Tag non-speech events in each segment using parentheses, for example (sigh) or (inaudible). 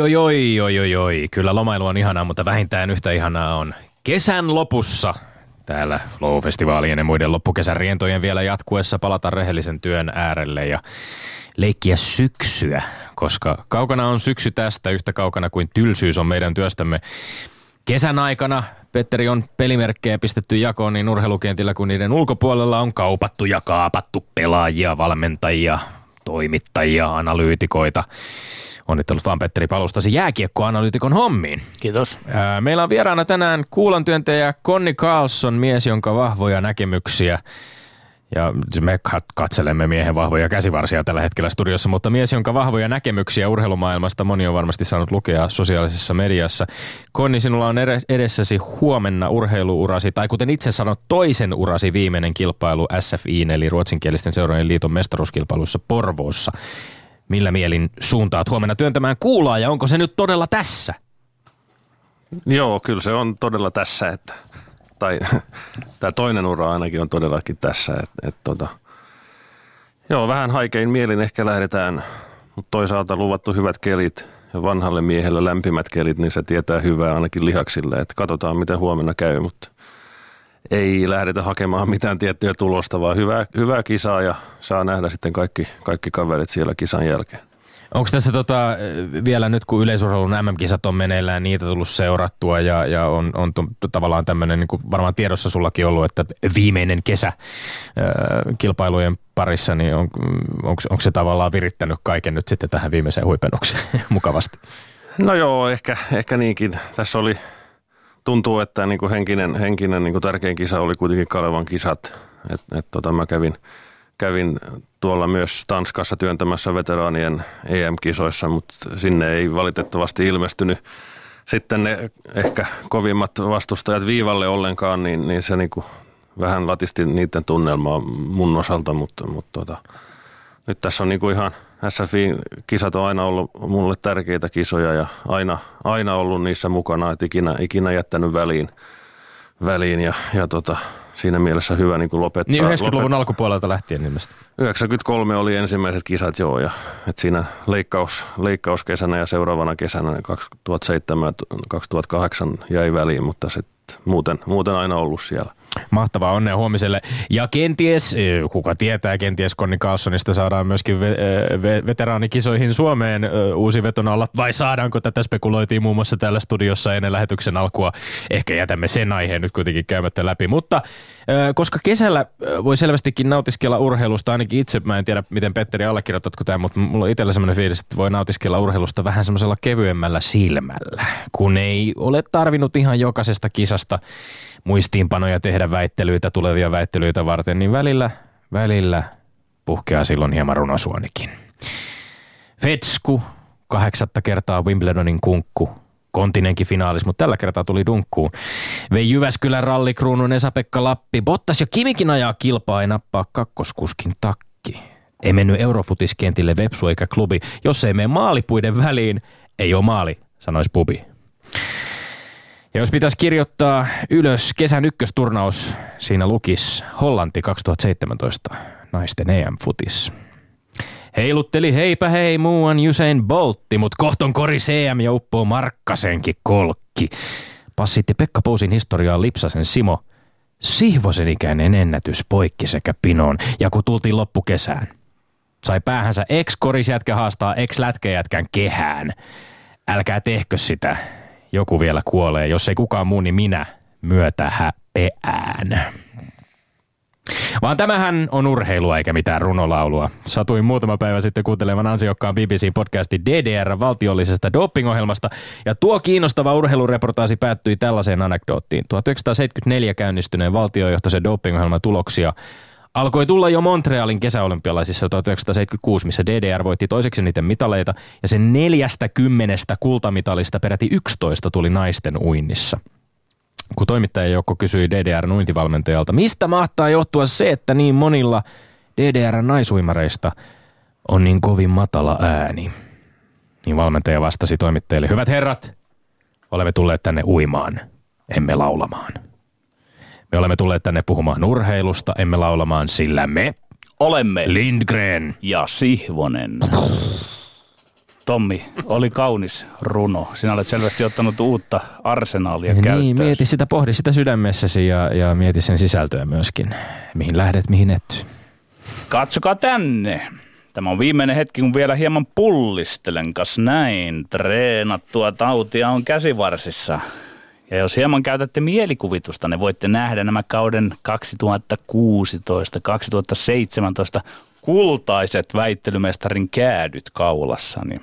Oi, oi, oi, oi, oi. Kyllä lomailu on ihanaa, mutta vähintään yhtä ihanaa on kesän lopussa täällä Flow-festivaalien ja muiden loppukesän rientojen vielä jatkuessa palata rehellisen työn äärelle ja leikkiä syksyä, koska kaukana on syksy tästä yhtä kaukana kuin tylsyys on meidän työstämme. Kesän aikana Petteri on pelimerkkejä pistetty jakoon niin urheilukentillä kuin niiden ulkopuolella on kaupattu ja kaapattu pelaajia, valmentajia, toimittajia, analyytikoita. Onnittelut vaan Petteri palustasi jääkiekkoanalyytikon hommiin. Kiitos. Meillä on vieraana tänään kuulantyöntäjä Konni Carlson, mies, jonka vahvoja näkemyksiä ja me katselemme miehen vahvoja käsivarsia tällä hetkellä studiossa, mutta mies, jonka vahvoja näkemyksiä urheilumaailmasta moni on varmasti saanut lukea sosiaalisessa mediassa. Konni, sinulla on edessäsi huomenna urheiluurasi, tai kuten itse sanot, toisen urasi viimeinen kilpailu SFI, eli ruotsinkielisten seurojen liiton mestaruuskilpailussa Porvoossa. Millä mielin suuntaat huomenna työntämään kuulaa, ja onko se nyt todella tässä? Joo, kyllä se on todella tässä, että tai (laughs) tämä toinen ura ainakin on todellakin tässä. Et, et, tota, joo, vähän haikein mielin ehkä lähdetään, mutta toisaalta luvattu hyvät kelit ja vanhalle miehelle lämpimät kelit, niin se tietää hyvää ainakin lihaksille. Että katsotaan, miten huomenna käy, mutta ei lähdetä hakemaan mitään tiettyä tulosta, vaan hyvää, hyvää kisaa ja saa nähdä sitten kaikki, kaikki kaverit siellä kisan jälkeen. Onko tässä tota, vielä nyt, kun yleisurheilun MM-kisat on meneillään, niitä tullut seurattua ja, ja on, on t- tavallaan tämmöinen, niin kuin varmaan tiedossa sullakin ollut, että viimeinen kesä äh, kilpailujen parissa, niin on, onko, onko se tavallaan virittänyt kaiken nyt sitten tähän viimeiseen huipennukseen (laughs) mukavasti? No joo, ehkä, ehkä niinkin. Tässä oli, tuntuu, että niin kuin henkinen, henkinen niin kuin tärkein kisa oli kuitenkin Kalevan kisat. Et, et tota, mä kävin kävin tuolla myös Tanskassa työntämässä veteraanien EM-kisoissa, mutta sinne ei valitettavasti ilmestynyt sitten ne ehkä kovimmat vastustajat viivalle ollenkaan, niin, niin se niin kuin vähän latisti niiden tunnelmaa mun osalta, mutta, mutta tota, nyt tässä on niin kuin ihan SFI-kisat on aina ollut mulle tärkeitä kisoja ja aina, aina ollut niissä mukana, että ikinä, ikinä jättänyt väliin, väliin ja, ja tota, siinä mielessä hyvä niin kuin lopettaa. Niin 90-luvun lopet... alkupuolelta lähtien ilmeisesti. 93 oli ensimmäiset kisat joo ja et siinä leikkaus, leikkauskesänä ja seuraavana kesänä 2007 ja 2008 jäi väliin, mutta sitten muuten, muuten aina ollut siellä. Mahtavaa onnea huomiselle. Ja kenties, eh, kuka tietää, kenties Konni Carlsonista saadaan myöskin ve- eh, ve- veteraanikisoihin Suomeen eh, uusi alla. Vai saadaanko tätä spekuloitiin muun muassa täällä studiossa ennen lähetyksen alkua. Ehkä jätämme sen aiheen nyt kuitenkin käymättä läpi. Mutta koska kesällä voi selvästikin nautiskella urheilusta, ainakin itse, mä en tiedä miten Petteri allekirjoitatko tämä, mutta mulla on itsellä semmoinen fiilis, että voi nautiskella urheilusta vähän semmoisella kevyemmällä silmällä, kun ei ole tarvinnut ihan jokaisesta kisasta muistiinpanoja tehdä väittelyitä, tulevia väittelyitä varten, niin välillä, välillä puhkeaa silloin hieman runosuonikin. Fetsku, kahdeksatta kertaa Wimbledonin kunkku, kontinenkin finaalis, mutta tällä kertaa tuli dunkkuun. Vei Jyväskylän rallikruunun Esa-Pekka Lappi. Bottas ja Kimikin ajaa kilpaa, ei nappaa kakkoskuskin takki. Ei mennyt Eurofutiskentille Vepsu eikä klubi. Jos ei mene maalipuiden väliin, ei ole maali, sanoisi Pubi. Ja jos pitäisi kirjoittaa ylös kesän ykkösturnaus, siinä lukis Hollanti 2017 naisten EM-futis. Heilutteli heipä hei muuan Usain Boltti, mut kohton kori CM ja uppoo Markkasenkin kolkki. Passitti Pekka Pousin historiaa Lipsasen Simo. Sihvosen ikäinen ennätys poikki sekä pinoon, ja kun tultiin loppukesään. Sai päähänsä ex-korisjätkä haastaa ex-lätkäjätkän kehään. Älkää tehkö sitä, joku vielä kuolee. Jos ei kukaan muu, niin minä myötä häpeään. Vaan tämähän on urheilua eikä mitään runolaulua. Satuin muutama päivä sitten kuuntelemaan ansiokkaan BBC-podcastin DDR-valtiollisesta dopingohjelmasta, ja tuo kiinnostava urheilureportaasi päättyi tällaiseen anekdoottiin. 1974 käynnistyneen valtiojohtoisen dopingohjelman tuloksia alkoi tulla jo Montrealin kesäolympialaisissa 1976, missä DDR voitti toiseksi niiden mitaleita, ja sen neljästä kymmenestä kultamitalista peräti 11 tuli naisten uinnissa. Kun toimittajajoukko kysyi DDRn uintivalmentajalta, mistä mahtaa johtua se, että niin monilla DDRn naisuimareista on niin kovin matala ääni, niin valmentaja vastasi toimittajille, hyvät herrat, olemme tulleet tänne uimaan, emme laulamaan. Me olemme tulleet tänne puhumaan urheilusta, emme laulamaan, sillä me olemme Lindgren ja Sihvonen. Tommi, oli kaunis runo. Sinä olet selvästi ottanut uutta arsenaalia niin, käyttöön. mieti sitä, pohdi sitä sydämessäsi ja, ja mieti sen sisältöä myöskin. Mihin lähdet, mihin et. Katsokaa tänne. Tämä on viimeinen hetki, kun vielä hieman pullistelen, kas näin. Treenattua tautia on käsivarsissa. Ja jos hieman käytätte mielikuvitusta, ne voitte nähdä nämä kauden 2016-2017 kultaiset väittelymestarin käädyt kaulassani.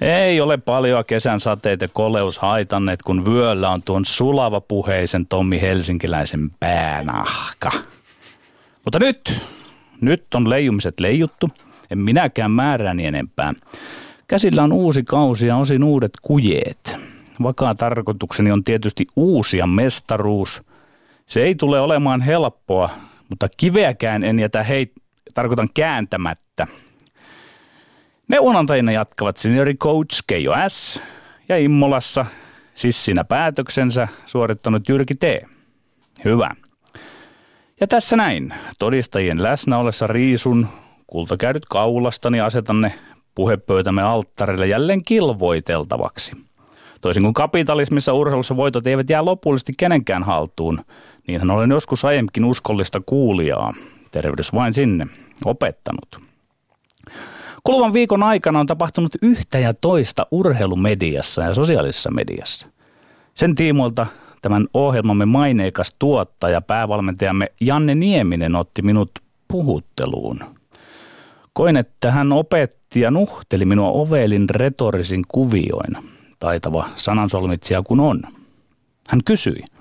Ei ole paljon kesän sateet ja koleus haitanneet, kun vyöllä on tuon sulava puheisen Tommi Helsinkiläisen päänahka. Mutta nyt, nyt on leijumiset leijuttu, en minäkään määräni enempää. Käsillä on uusi kausi ja osin uudet kujeet. Vakaa tarkoitukseni on tietysti uusia mestaruus. Se ei tule olemaan helppoa, mutta kiveäkään en jätä hei, tarkoitan kääntämättä. Neuvonantajina jatkavat seniori coach Keijo S. ja Immolassa siinä päätöksensä suorittanut Jyrki T. Hyvä. Ja tässä näin, todistajien läsnä ollessa riisun, kultakäydyt kaulastani asetan ne puhepöytämme alttarille jälleen kilvoiteltavaksi. Toisin kuin kapitalismissa urheilussa voitot eivät jää lopullisesti kenenkään haltuun, niinhän olen joskus aiemminkin uskollista kuulijaa, tervehdys vain sinne, opettanut. Kuluvan viikon aikana on tapahtunut yhtä ja toista urheilumediassa ja sosiaalisessa mediassa. Sen tiimoilta tämän ohjelmamme maineikas tuottaja, päävalmentajamme Janne Nieminen otti minut puhutteluun. Koin, että hän opetti ja nuhteli minua ovelin retorisin kuvioin, taitava sanansolmitsija kun on. Hän kysyi –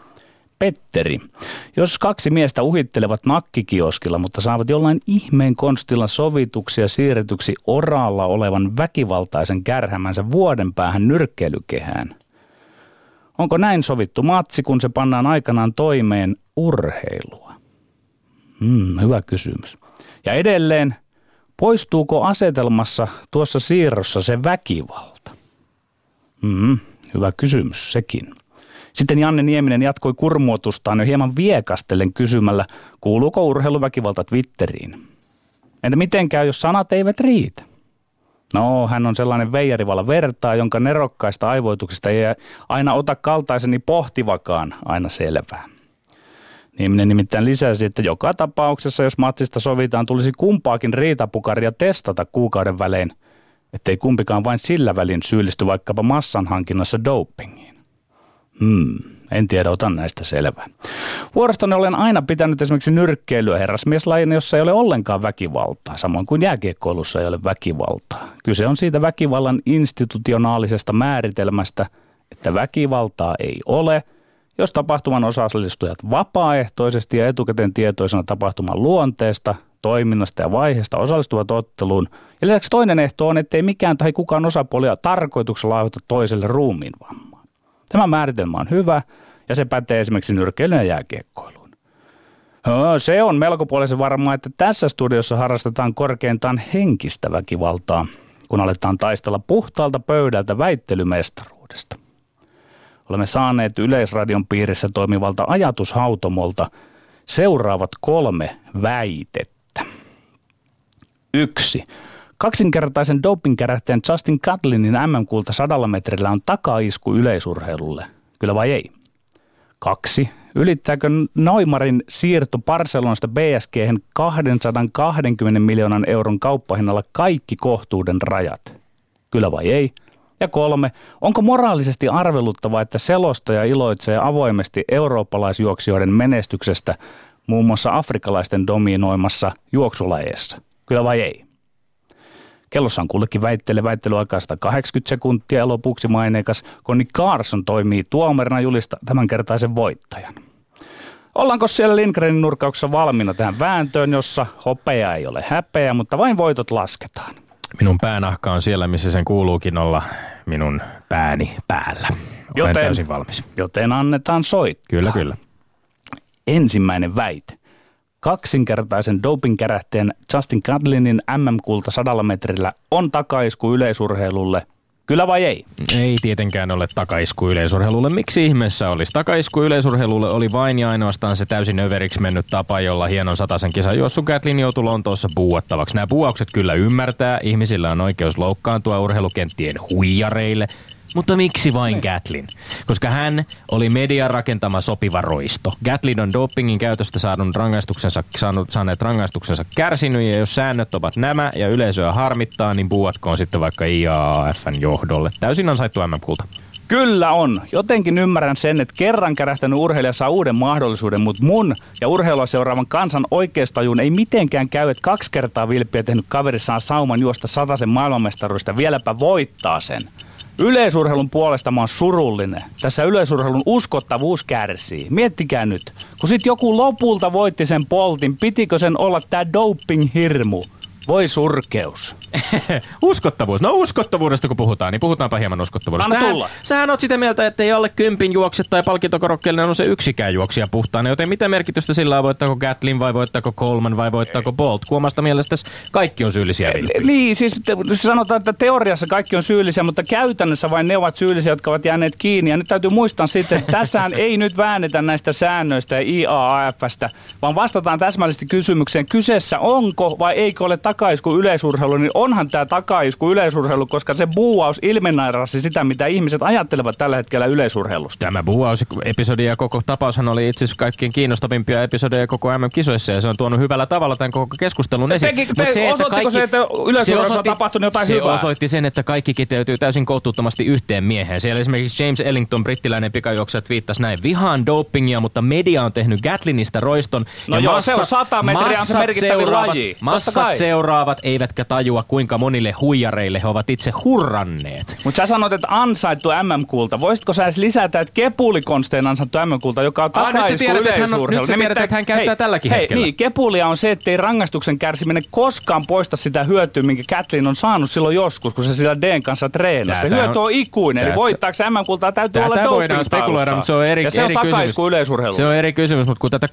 Petteri. Jos kaksi miestä uhittelevat nakkikioskilla, mutta saavat jollain ihmeen konstilla sovituksi ja siirretyksi oralla olevan väkivaltaisen kärhämänsä vuoden päähän nyrkkeilykehään. Onko näin sovittu matsi, kun se pannaan aikanaan toimeen urheilua? Hmm, hyvä kysymys. Ja edelleen, poistuuko asetelmassa tuossa siirrossa se väkivalta? Hmm, hyvä kysymys sekin. Sitten Janne Nieminen jatkoi kurmuotustaan jo hieman viekastellen kysymällä, kuuluuko urheiluväkivalta Twitteriin. Entä miten käy, jos sanat eivät riitä? No, hän on sellainen veijarivalla vertaa, jonka nerokkaista aivoituksista ei aina ota kaltaiseni pohtivakaan aina selvää. Nieminen nimittäin lisäsi, että joka tapauksessa, jos matsista sovitaan, tulisi kumpaakin riitapukaria testata kuukauden välein, ettei kumpikaan vain sillä välin syyllisty vaikkapa massanhankinnassa dopingiin. Hmm, en tiedä, otan näistä selvää. Vuorostani olen aina pitänyt esimerkiksi nyrkkeilyä herrasmieslajina, jossa ei ole ollenkaan väkivaltaa, samoin kuin jääkiekkoilussa ei ole väkivaltaa. Kyse on siitä väkivallan institutionaalisesta määritelmästä, että väkivaltaa ei ole, jos tapahtuman osallistujat vapaaehtoisesti ja etukäteen tietoisena tapahtuman luonteesta, toiminnasta ja vaiheesta osallistuvat otteluun. Ja lisäksi toinen ehto on, ettei mikään tai kukaan osapuolia tarkoituksella aiheuta toiselle ruumiin vammaa. Tämä määritelmä on hyvä ja se pätee esimerkiksi nyrkkeilyyn ja jääkiekkoiluun. Se on melkopuolisen varmaa, että tässä studiossa harrastetaan korkeintaan henkistä väkivaltaa, kun aletaan taistella puhtaalta pöydältä väittelymestaruudesta. Olemme saaneet Yleisradion piirissä toimivalta ajatushautomolta seuraavat kolme väitettä. Yksi. Kaksinkertaisen dopingkärähtäjän Justin Gatlinin MM-kulta sadalla metrillä on takaisku yleisurheilulle. Kyllä vai ei? Kaksi. Ylittääkö Noimarin siirto Barcelonasta BSG 220 miljoonan euron kauppahinnalla kaikki kohtuuden rajat? Kyllä vai ei? Ja kolme. Onko moraalisesti arveluttavaa, että selostaja iloitsee avoimesti eurooppalaisjuoksijoiden menestyksestä muun muassa afrikalaisten dominoimassa juoksulajeessa? Kyllä vai ei? Kellossa on kullekin väittele väittelyaikaa 180 sekuntia ja lopuksi maineikas Konni Carson toimii tuomarina julista tämänkertaisen voittajan. Ollaanko siellä Lindgrenin nurkauksessa valmiina tähän vääntöön, jossa hopea ei ole häpeä, mutta vain voitot lasketaan? Minun päänahka on siellä, missä sen kuuluukin olla minun pääni päällä. Olen joten, täysin valmis. Joten annetaan soittaa. Kyllä, kyllä. Ensimmäinen väite kaksinkertaisen dopingkärähteen Justin Gatlinin MM-kulta sadalla metrillä on takaisku yleisurheilulle, Kyllä vai ei? Ei tietenkään ole takaisku yleisurheilulle. Miksi ihmeessä olisi? Takaisku yleisurheilulle oli vain ja ainoastaan se täysin överiksi mennyt tapa, jolla hienon sataisen kisan juossu Gatlin joutui Lontoossa buuattavaksi. Nämä buuaukset kyllä ymmärtää. Ihmisillä on oikeus loukkaantua urheilukenttien huijareille. Mutta miksi vain Gatlin? Koska hän oli median rakentama sopiva roisto. Gatlin on dopingin käytöstä saanut rangaistuksensa, saanut, saaneet rangaistuksensa kärsinyt, ja jos säännöt ovat nämä ja yleisöä harmittaa, niin buuatkoon sitten vaikka IAAFn johdolle. Täysin ansaittu MM-kulta. Kyllä on. Jotenkin ymmärrän sen, että kerran kärähtänyt urheilija saa uuden mahdollisuuden, mutta mun ja urheilua seuraavan kansan oikeustajuun ei mitenkään käy, että kaksi kertaa vilppiä tehnyt kaveri saa sauman juosta sataisen maailmanmestaruudesta vieläpä voittaa sen. Yleisurheilun puolesta mä oon surullinen. Tässä yleisurheilun uskottavuus kärsii. Miettikää nyt. Kun sit joku lopulta voitti sen poltin, pitikö sen olla tää doping-hirmu? Voi surkeus. (laughs) Uskottavuus. No uskottavuudesta kun puhutaan, niin puhutaanpa hieman uskottavuudesta. Anna Sähän, tulla. sähän oot sitä mieltä, että ei alle kympin juokse tai palkintokorokkeellinen on se yksikään juoksija puhtaana, joten mitä merkitystä sillä on, voittaako Gatlin vai voittaako Coleman vai voittaako Bolt? Kun omasta mielestäsi kaikki on syyllisiä vilppiin. Niin, siis te, sanotaan, että teoriassa kaikki on syyllisiä, mutta käytännössä vain ne ovat syyllisiä, jotka ovat jääneet kiinni. Ja nyt täytyy muistaa sitten, että tässähän (laughs) ei nyt väännetä näistä säännöistä ja IAAFstä, vaan vastataan täsmällisesti kysymykseen, kyseessä onko vai eikö ole takaisku yleisurheilu, niin onhan tämä takaisku yleisurheilu, koska se buuaus ilmenairasi sitä, mitä ihmiset ajattelevat tällä hetkellä yleisurheilusta. Tämä buuausepisodi ja koko tapaushan oli itse asiassa kaikkein kiinnostavimpia episodeja koko MM-kisoissa ja se on tuonut hyvällä tavalla tämän koko keskustelun esiin. Mut te- osoittiko se, että yleisurheilussa on tapahtunut jotain se hyvää? osoitti sen, että kaikki kiteytyy täysin kohtuuttomasti yhteen mieheen. Siellä esimerkiksi James Ellington, brittiläinen pikajuoksija, viittasi näin. Vihaan dopingia, mutta media on tehnyt Gatlinista roiston. No joo, se on 100 metriä, on se merkittävin laji. Massat. Seuraavat, eivätkä tajua, kuinka monille huijareille he ovat itse hurranneet. Mutta sä sanot, että ansaittu MM-kulta. Voisitko sä edes lisätä, että kepulikonstein ansaittu MM-kulta, joka on takaisku tiedät, että hän on- yleisurheilu. nyt sä tiedät, että hän käyttää hei, tälläkin hei, hetkellä. Niin, kepulia on se, että ei rangaistuksen kärsiminen koskaan poista sitä hyötyä, minkä Catlin on saanut silloin joskus, kun se sillä Dn kanssa treenasi. Se hyöty on- on ikuinen, eli voittaako MM-kultaa täytyy olla voidaan spekuloida, mutta se on eri, ja se on eri kysymys. takaisku yleisurheilu. Se on eri kysymys, mutta kun tätä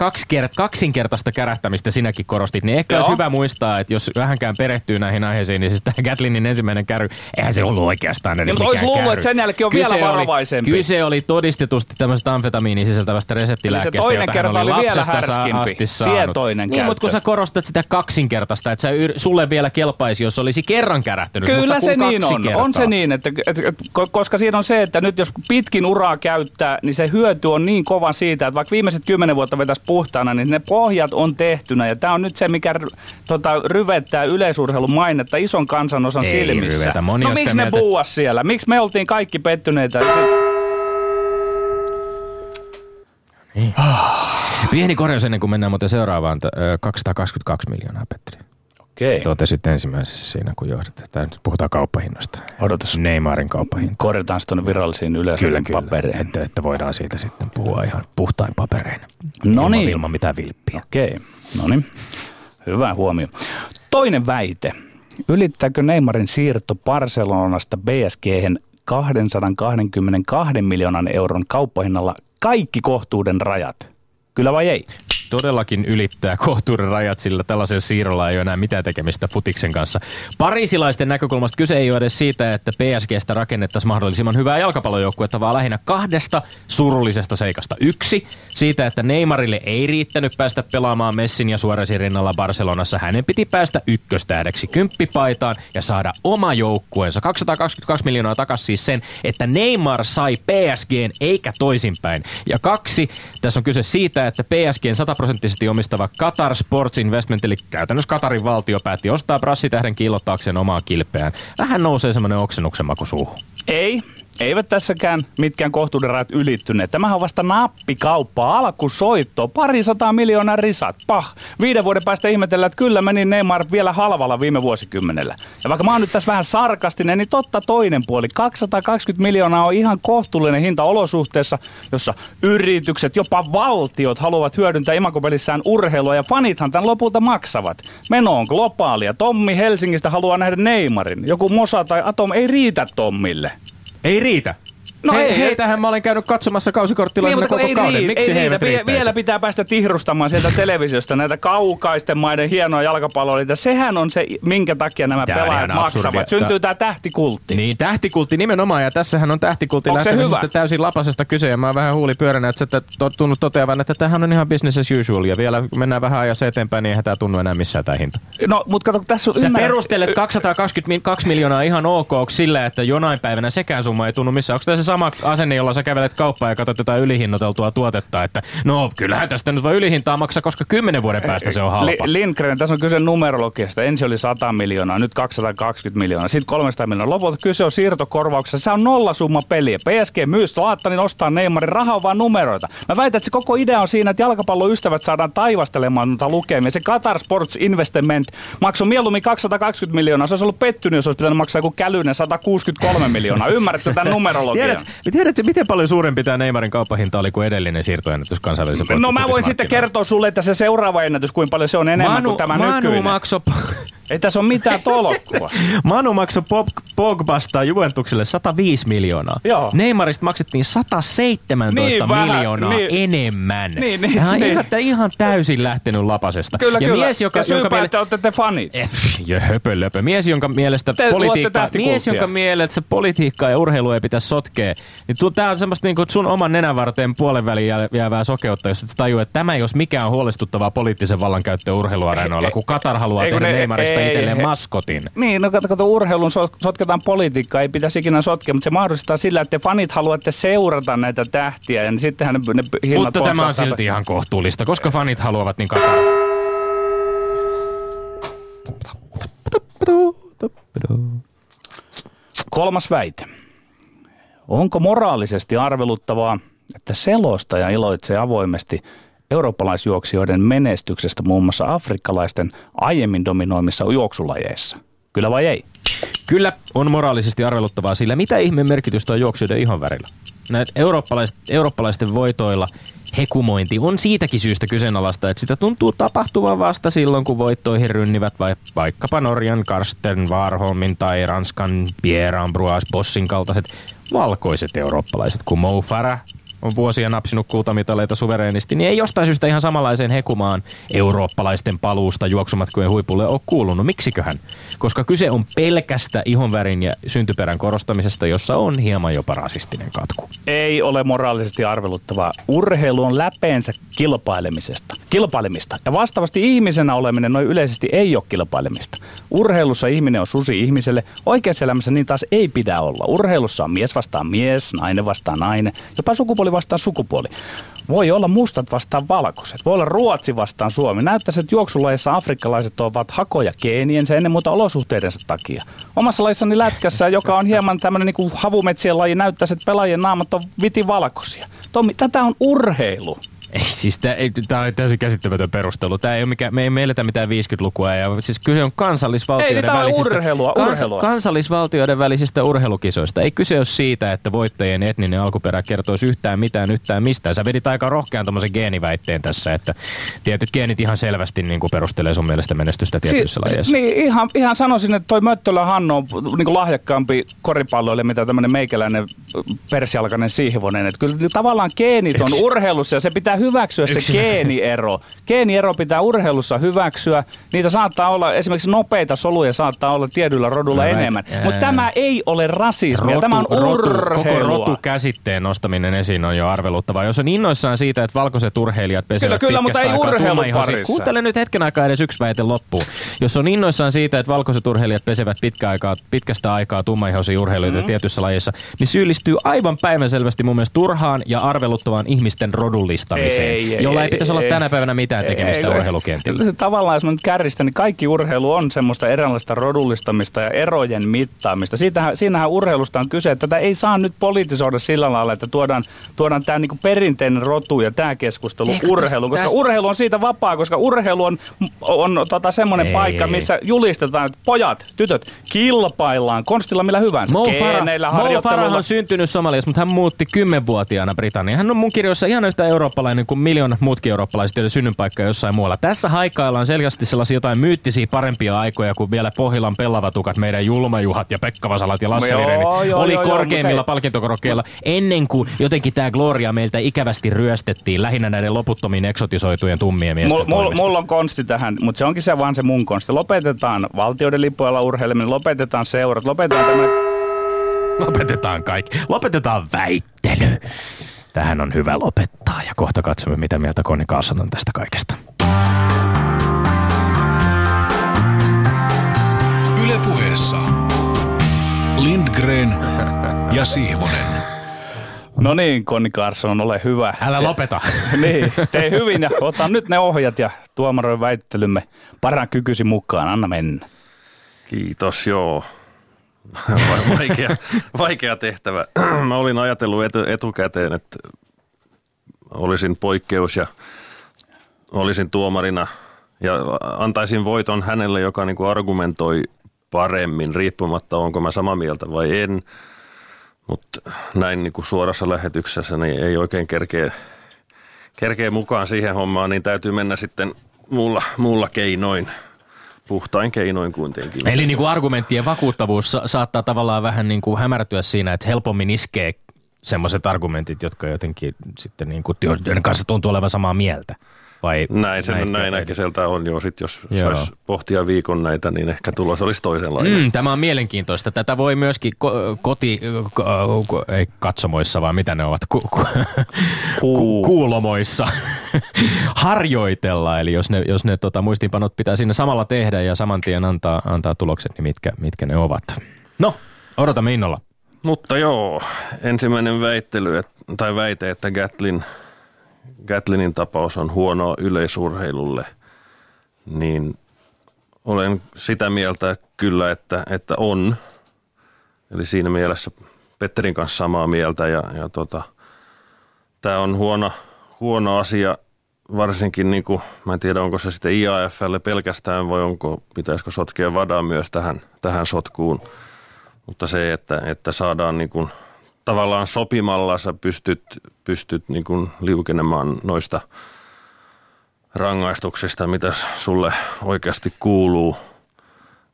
kaksinkertaista kärähtämistä sinäkin korostit, niin ehkä Joo. olisi hyvä muistaa, että jos vähänkään perehtyy näihin aiheisiin, niin siis tämä Gatlinin ensimmäinen käry, eihän se ollut oikeastaan edes mikään olisi luullut, että sen jälkeen on vielä varovaisempi. Kyse oli todistetusti tämmöisestä amfetamiinin sisältävästä reseptilääkkeestä, toinen jota hän kerta oli oli vielä lapsesta härskimpi. asti saanut. Tietoinen niin, mutta kun sä korostat sitä kaksinkertaista, että sä yr, sulle vielä kelpaisi, jos olisi kerran kärähtynyt, Kyllä se niin on. Kertaa. On se niin, että, että, että, ko- koska siinä on se, että nyt jos pitkin uraa käyttää, niin se hyöty on niin kova siitä, että vaikka viimeiset kymmenen vuotta vetäisi puhtaana, niin ne pohjat on tehtynä. Ja tämä on nyt se, mikä tota, ryvettää yleisurheilun mainetta ison kansanosan Ei silmissä. ryvetä. Moni no miksi ne buuas siellä? Miksi me oltiin kaikki pettyneitä? Se- Pieni korjaus ennen kuin mennään muuten seuraavaan. T- ö, 222 miljoonaa, Petri. Okei. Totesit ensimmäisessä siinä, kun johdat. Tää nyt puhutaan kauppahinnoista. Odotas. Neymarin kauppahinta. Korjataan se tuonne virallisiin kyllä. papereihin. Että, että voidaan siitä sitten puhua ihan puhtain paperein. No ilman, niin. Ilman mitään vilppiä. Okei, no niin. Hyvä huomio. Toinen väite. Ylittääkö Neymarin siirto Barcelonasta PSG 222 miljoonan euron kauppahinnalla kaikki kohtuuden rajat? Kyllä vai ei? Todellakin ylittää kohtuuden rajat, sillä tällaisella siirrolla ei ole enää mitään tekemistä futiksen kanssa. Parisilaisten näkökulmasta kyse ei ole edes siitä, että PSGstä rakennettaisiin mahdollisimman hyvää jalkapallojoukkuetta, vaan lähinnä kahdesta surullisesta seikasta. Yksi, siitä, että Neymarille ei riittänyt päästä pelaamaan Messin ja Suoresin rinnalla Barcelonassa. Hänen piti päästä ykköstähdeksi kymppipaitaan ja saada oma joukkueensa. 222 miljoonaa takaisin siis sen, että Neymar sai PSGn eikä toisinpäin. Ja kaksi, tässä on kyse siitä, että PSGn 100 prosenttisesti omistava Qatar Sports Investment, eli käytännössä Qatarin valtio päätti ostaa brassitähden kiillottaakseen omaa kilpeään. Vähän nousee semmoinen oksennuksen maku suuhun. Ei, eivät tässäkään mitkään kohtuuden rajat ylittyneet. Tämähän on vasta nappikauppa, alkusoitto, pari sataa miljoonaa risat, pah. Viiden vuoden päästä ihmetellään, että kyllä meni Neymar vielä halvalla viime vuosikymmenellä. Ja vaikka mä oon nyt tässä vähän sarkastinen, niin totta toinen puoli. 220 miljoonaa on ihan kohtuullinen hinta olosuhteessa, jossa yritykset, jopa valtiot haluavat hyödyntää imakopelissään urheilua ja fanithan tämän lopulta maksavat. Meno on globaalia. Tommi Helsingistä haluaa nähdä Neymarin. Joku Mosa tai Atom ei riitä Tommille. Ei riitä. No He, ei, heitähän mä olen käynyt katsomassa kausikorttilaisena niin, koko kauden. Rii, Miksi ei he eivät riittäisi? Vielä pitää päästä tihrustamaan sieltä televisiosta näitä kaukaisten maiden hienoa jalkapalloilijoita. Sehän on se, minkä takia nämä tämä pelaajat maksavat. Syntyy tämä tähtikultti. Niin, tähtikultti nimenomaan. Ja tässähän on tähtikultti lähtemisestä täysin lapasesta kyse. Ja mä oon vähän huuli pyöränä, että sä tunnut toteavan, että tämähän on ihan business as usual. Ja vielä mennään vähän ajassa eteenpäin, niin eihän tämä tunnu enää missään tämä hinta. No, mutta kato, tässä on Sä ymmärrät... perustelet 222 miljoonaa ihan ok sillä, että jonain päivänä sekään summa ei tunnu missään. Onko tämä se sama asenne, jolla sä kävelet kauppaan ja katsot jotain ylihinnoiteltua tuotetta, että no kyllähän tästä nyt voi ylihintaa maksaa, koska kymmenen vuoden päästä se on halpa. Lindgren, tässä on kyse numerologiasta. Ensin oli 100 miljoonaa, nyt 220 miljoonaa, sitten 300 miljoonaa. Lopulta kyse on siirtokorvauksessa. Se on nollasumma peliä. PSG myy niin ostaa Neymarin. Raha on vaan numeroita. Mä väitän, että se koko idea on siinä, että jalkapalloystävät saadaan taivastelemaan noita lukemia. Se Qatar Sports Investment maksoi mieluummin 220 miljoonaa. Se olisi ollut pettynyt, jos olisi pitänyt maksaa joku kälyinen 163 miljoonaa. Ymmärrätkö tämän numerologian? Tiedät, tiedätkö, miten paljon suurempi tämä Neymarin kauppahinta oli kuin edellinen siirtoennätys kansainvälisessä No mä voin sitten kertoa sulle, että se seuraava ennätys, kuinka paljon se on enemmän Manu, kuin tämä Manu nykyinen. Makso, ei tässä ole mitään tolkkua. (laughs) Manu maksoi Pogbasta Juventukselle 105 miljoonaa. Joo. Neymarista maksettiin 117 niin, miljoonaa niin, enemmän. Niin, niin, Tämä on niin. Ihan, ihan täysin lähtenyt lapasesta. Kyllä, ja kyllä. Mies, joka, ja jonka miele... olette te fanit. Eh, ja höpö, löpö. Mies, jonka mielestä te politiikka, mies, jonka mielestä politiikkaa ja urheilu ei pitäisi sotkea. Niin tämä on semmoista niin sun oman nenän varteen puolen väliin jäävää sokeutta, jos et tajua, että tämä ei jos mikään huolestuttavaa poliittisen vallankäyttöä urheiluareenoilla, kun Katar haluaa tehdä Neymarista ei, itselleen maskotin. Niin, no kato, kato urheilun sotketaan politiikkaa, ei pitäisi ikinä sotkea, mutta se mahdollistaa sillä, että te fanit haluatte seurata näitä tähtiä, ja niin sittenhän ne, ne Mutta tämä on silti ihan kohtuullista, koska fanit haluavat niin kato. Kolmas väite. Onko moraalisesti arveluttavaa, että selostaja iloitsee avoimesti eurooppalaisjuoksijoiden menestyksestä muun muassa afrikkalaisten aiemmin dominoimissa juoksulajeissa? Kyllä vai ei? Kyllä on moraalisesti arveluttavaa, sillä mitä ihmeen merkitystä on juoksijoiden ihon värillä? Näitä eurooppalaiset, eurooppalaisten voitoilla hekumointi. On siitäkin syystä kyseenalaista, että sitä tuntuu tapahtuvan vasta silloin, kun voittoihin rynnivät vai vaikkapa Norjan Karsten Warholmin tai Ranskan Pierre Ambroise Bossin kaltaiset valkoiset eurooppalaiset, kuin Mo Farah, on vuosia napsinut kultamitaleita suvereenisti, niin ei jostain syystä ihan samanlaiseen hekumaan eurooppalaisten paluusta juoksumatkojen huipulle ole kuulunut. Miksiköhän? Koska kyse on pelkästä ihonvärin ja syntyperän korostamisesta, jossa on hieman jopa rasistinen katku. Ei ole moraalisesti arveluttavaa. Urheilu on läpeensä kilpailemisesta. Kilpailemista. Ja vastaavasti ihmisenä oleminen noin yleisesti ei ole kilpailemista. Urheilussa ihminen on susi ihmiselle. Oikeassa elämässä niin taas ei pidä olla. Urheilussa on mies vastaan mies, nainen vastaan nainen, jopa sukupuoli vastaan sukupuoli. Voi olla mustat vastaan valkoiset. Voi olla Ruotsi vastaan Suomi. Näyttäisi, että juoksulajissa afrikkalaiset ovat hakoja geeniensä ennen muuta olosuhteidensa takia. Omassa lajissani lätkässä, joka on hieman tämmöinen niin havumetsien laji, näyttäisi, että pelaajien naamat on viti valkoisia. Tommi, tätä on urheilu. Ei, siis tämä on täysin käsittämätön perustelu. Tää ei ole mikä, me ei eletä mitään 50-lukua. Ja, siis kyse on kansallisvaltioiden ei, välisistä, urheilua, kans, urheilua. kansallisvaltioiden välisistä urheilukisoista. Ei kyse ole siitä, että voittajien etninen alkuperä kertoisi yhtään mitään yhtään mistään. Sä vedit aika rohkean tommosen geeniväitteen tässä, että tietyt geenit ihan selvästi niin kuin perustelee sun mielestä menestystä tietyissä si- lajeissa. Niin, ihan, ihan sanoisin, että toi Möttölä Hanno on niin kuin lahjakkaampi koripalloille, mitä tämmöinen meikäläinen persialkainen siihivonen. Että kyllä tavallaan geenit on urheilussa ja se pitää hyväksyä se geeniero. Geeniero pitää urheilussa hyväksyä. Niitä saattaa olla, esimerkiksi nopeita soluja saattaa olla tietyillä rodulla no, enemmän. Mutta tämä ei ole rasismia, rotu, tämä on urheilua. Rotu, koko rotu-käsitteen nostaminen esiin on jo arveluttavaa. Jos on innoissaan siitä, että valkoiset urheilijat pesevät kyllä, kyllä, mutta ei urheiluparissa. Kuuntele nyt hetken aikaa edes yksi väite loppuun. Jos on innoissaan siitä, että valkoiset urheilijat pesevät pitkä aikaa, pitkästä aikaa tummaihoisia urheilijoita mm-hmm. tietyissä lajeissa, niin syyllistyy aivan päivänselvästi mun mielestä turhaan ja arveluttavaan ihmisten rodullistamiseen ei, ei, jolla ei, ei pitäisi ei, olla tänä päivänä mitään tekemistä ei, urheilukentillä. Tavallaan jos mä nyt kärjistän, niin kaikki urheilu on semmoista eräänlaista rodullistamista ja erojen mittaamista. Siitähän, siinähän urheilusta on kyse, että tätä ei saa nyt politisoida sillä lailla, että tuodaan, tuodaan tämä niinku perinteinen rotu ja tämä keskustelu Eikö urheilu, koska täs... urheilu on siitä vapaa, koska urheilu on, on tota semmoinen paikka, ei, missä julistetaan, että pojat, tytöt, kilpaillaan konstilla millä hyvänsä. Mo Farah, Mo Farah on syntynyt Somaliassa, mutta hän muutti kymmenvuotiaana Britanniaan. Hän on mun kirjoissa ihan yhtä eurooppalainen samanlainen kuin miljoonat muutkin eurooppalaiset, joiden synnynpaikka on jossain muualla. Tässä haikaillaan selkeästi sellaisia jotain myyttisiä parempia aikoja, kuin vielä Pohjolan pellavatukat, meidän Julmajuhat ja Pekka Vasalat ja Lasse Joo, joo, oli joo, joo, korkeimmilla mutta palkintokorokkeilla ennen kuin jotenkin tämä Gloria meiltä ikävästi ryöstettiin lähinnä näiden loputtomiin eksotisoitujen tummien miesten Mulla mul, toimesta. mulla on konsti tähän, mutta se onkin se vaan se mun konsti. Lopetetaan valtioiden lippuilla urheileminen, lopetetaan seurat, lopetetaan tämä... Lopetetaan kaikki. Lopetetaan väittely. Tähän on hyvä lopettaa ja kohta katsomme, mitä mieltä Koni Kaasson on tästä kaikesta. Yle puheessa. Lindgren ja Sihvonen. No niin, Konni Karsson, ole hyvä. Älä lopeta. (laughs) niin, tee hyvin ja ota nyt ne ohjat ja tuomaroin väittelymme paran kykysi mukaan. Anna mennä. Kiitos, joo. Va- Vaikea, vaikea tehtävä. (clears throat) Mä olin ajatellut etu, etukäteen, että olisin poikkeus ja olisin tuomarina ja antaisin voiton hänelle, joka niin kuin argumentoi paremmin, riippumatta onko mä samaa mieltä vai en. Mutta näin niin kuin suorassa lähetyksessä niin ei oikein kerkeä, kerkeä mukaan siihen hommaan, niin täytyy mennä sitten muulla, muulla keinoin, puhtain keinoin kuitenkin. Eli niin kuin argumenttien vakuuttavuus sa- saattaa tavallaan vähän niin kuin hämärtyä siinä, että helpommin iskee semmoiset argumentit, jotka jotenkin sitten niin kuin, joiden kanssa tuntuu olevan samaa mieltä. Vai Näin, sen, näin äkkiseltä on jo. Sitten jos Joo. saisi pohtia viikon näitä, niin ehkä tulos olisi toisenlainen. Mm, tämä on mielenkiintoista. Tätä voi myöskin ko- koti, ko- ko- ei katsomoissa, vaan mitä ne ovat, ku- ku- ku- kuulomoissa harjoitella. Eli jos ne, jos ne tota, muistiinpanot pitää siinä samalla tehdä ja saman tien antaa, antaa tulokset, niin mitkä, mitkä ne ovat. No, odotamme innolla. Mutta joo, ensimmäinen väittely, tai väite, että Gatlin, Gatlinin tapaus on huonoa yleisurheilulle, niin olen sitä mieltä kyllä, että, että on. Eli siinä mielessä Petterin kanssa samaa mieltä ja, ja tota, tämä on huono, huono asia varsinkin, niin kuin, mä en tiedä onko se sitten IAFlle pelkästään vai onko, pitäisikö sotkea vadaa myös tähän, tähän sotkuun. Mutta se, että, että saadaan niin kuin, tavallaan sopimalla sä pystyt, pystyt niin kuin liukenemaan noista rangaistuksista, mitä sulle oikeasti kuuluu.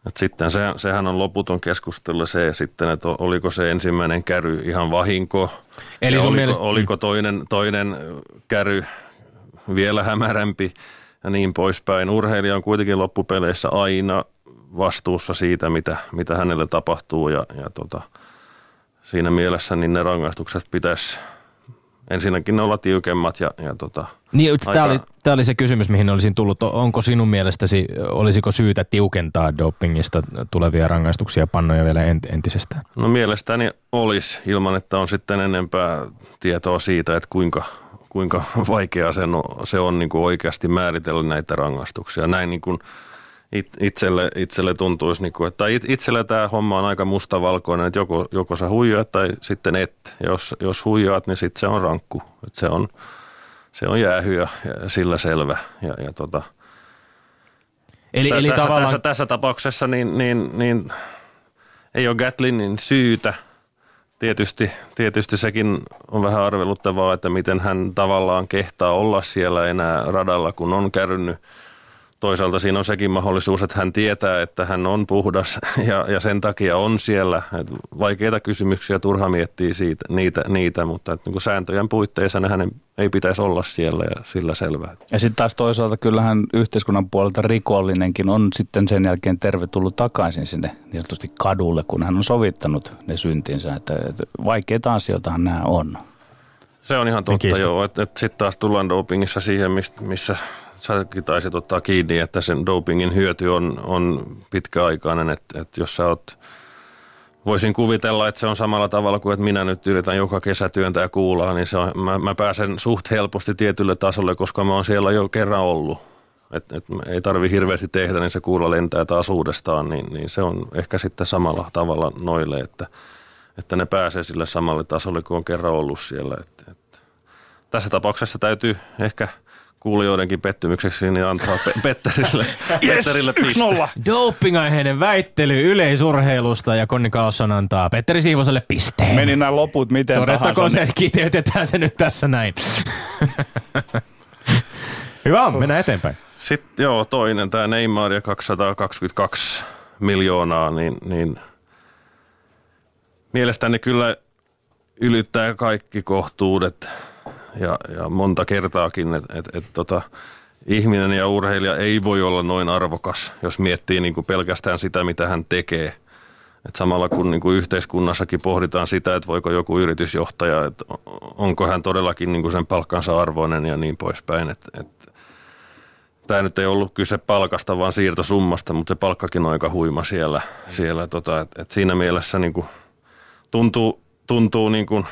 Et sitten se, sehän on loputon keskustelu se sitten, että oliko se ensimmäinen käry ihan vahinko. Eli oliko, mielestä- oliko toinen, toinen käry vielä hämärämpi ja niin poispäin. Urheilija on kuitenkin loppupeleissä aina vastuussa siitä, mitä, mitä hänelle tapahtuu ja, ja tota, siinä mielessä niin ne rangaistukset pitäisi ensinnäkin olla tiukemmat ja, ja tota, Niin, tämä Aika- oli, tämä oli se kysymys, mihin olisin tullut. Onko sinun mielestäsi, olisiko syytä tiukentaa dopingista tulevia rangaistuksia ja pannoja vielä ent- entisestään? No mielestäni olisi ilman, että on sitten enempää tietoa siitä, että kuinka, kuinka (laughs) vaikeaa se on, se on niin kuin oikeasti määritellä näitä rangaistuksia. Näin niin kuin it- itselle, itselle tuntuisi, niin kuin, että tai it- itselle tämä homma on aika mustavalkoinen, että joko, joko sä huijaat tai sitten et. Jos, jos huijaat, niin sitten se on rankku. Että se, on, se on jäähy ja, ja sillä selvä. Ja, ja tota, Eli, Tä- eli tässä, tavallaan... tässä, tässä tapauksessa niin, niin, niin ei ole Gatlinin syytä. Tietysti, tietysti sekin on vähän arveluttavaa, että miten hän tavallaan kehtaa olla siellä enää radalla, kun on kärrynyt. Toisaalta siinä on sekin mahdollisuus, että hän tietää, että hän on puhdas (laughs) ja, ja sen takia on siellä. Et vaikeita kysymyksiä turha miettiä siitä, niitä, niitä, mutta et niin kuin sääntöjen puitteissa hänen ei pitäisi olla siellä ja sillä selvää. Ja sitten taas toisaalta kyllähän yhteiskunnan puolelta rikollinenkin on sitten sen jälkeen tervetullut takaisin sinne niin sanotusti kadulle, kun hän on sovittanut ne syntinsä. Että, että vaikeita asioitahan nämä on. Se on ihan totta, joo. Että et sitten taas tullaan dopingissa siihen, mist, missä säkin taisit ottaa kiinni, että sen dopingin hyöty on, on pitkäaikainen. Että et jos sä oot, voisin kuvitella, että se on samalla tavalla kuin, että minä nyt yritän joka kesä työntää kuulaa, niin se on, mä, mä pääsen suht helposti tietylle tasolle, koska mä oon siellä jo kerran ollut. Et, et ei tarvi hirveästi tehdä, niin se kuulla lentää taas uudestaan, niin, niin se on ehkä sitten samalla tavalla noille, että, että ne pääsee sille samalle tasolle, kun on kerran ollut siellä. Et, et. Tässä tapauksessa täytyy ehkä kuulijoidenkin pettymykseksi, niin antaa Pe- (laughs) Petterille, Petterille piste. Dopingaiheinen väittely yleisurheilusta ja Konni Carlson antaa Petteri Siivoselle pisteen. Meni nämä loput miten Todettakoon tahansa. se, kiteytetään se nyt tässä näin. (laughs) Hyvä on, mennään eteenpäin. Sitten joo, toinen, tämä Neymar ja 222 miljoonaa, niin, niin mielestäni kyllä ylittää kaikki kohtuudet ja, ja monta kertaakin, että et, et, tota, ihminen ja urheilija ei voi olla noin arvokas, jos miettii niin kuin pelkästään sitä, mitä hän tekee. Et samalla kun niin kuin yhteiskunnassakin pohditaan sitä, että voiko joku yritysjohtaja, että onko hän todellakin niin kuin sen palkkansa arvoinen ja niin poispäin. Et, et, tämä nyt ei ollut kyse palkasta, vaan siirtosummasta, mutta se palkkakin on aika huima siellä. siellä tota, et, et siinä mielessä niin kuin tuntuu, tuntuu niin kuin,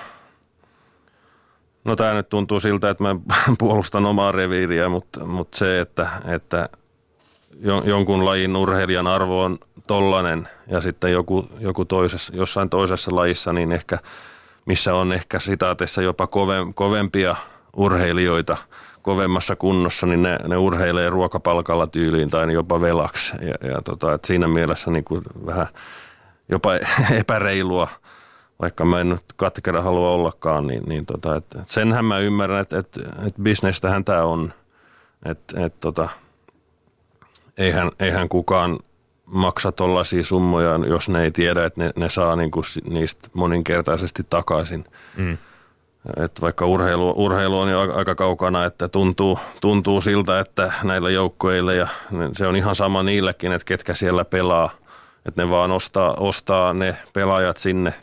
no tämä nyt tuntuu siltä, että mä (laughs) puolustan omaa reviiriä, mutta, mutta se, että, että jon- jonkun lajin urheilijan arvo on tollanen ja sitten joku, joku toisessa, jossain toisessa lajissa, niin ehkä, missä on ehkä sitaatessa jopa kove, kovempia urheilijoita kovemmassa kunnossa, niin ne, ne urheilee ruokapalkalla tyyliin tai jopa velaksi. Ja, ja tota, et siinä mielessä niin kuin vähän jopa (laughs) epäreilua, vaikka mä en nyt katkera halua ollakaan, niin, niin tota, et, senhän mä ymmärrän, että et, et bisnestähän tämä on. Että et, tota, eihän, eihän kukaan maksa tollaisia summoja, jos ne ei tiedä, että ne, ne saa niinku niistä moninkertaisesti takaisin. Mm. Et vaikka urheilu, urheilu on jo aika- kaukana, että tuntuu, tuntuu siltä, että näillä joukkueilla ja se on ihan sama niillekin, että ketkä siellä pelaa. Että ne vaan ostaa, ostaa ne pelaajat sinne,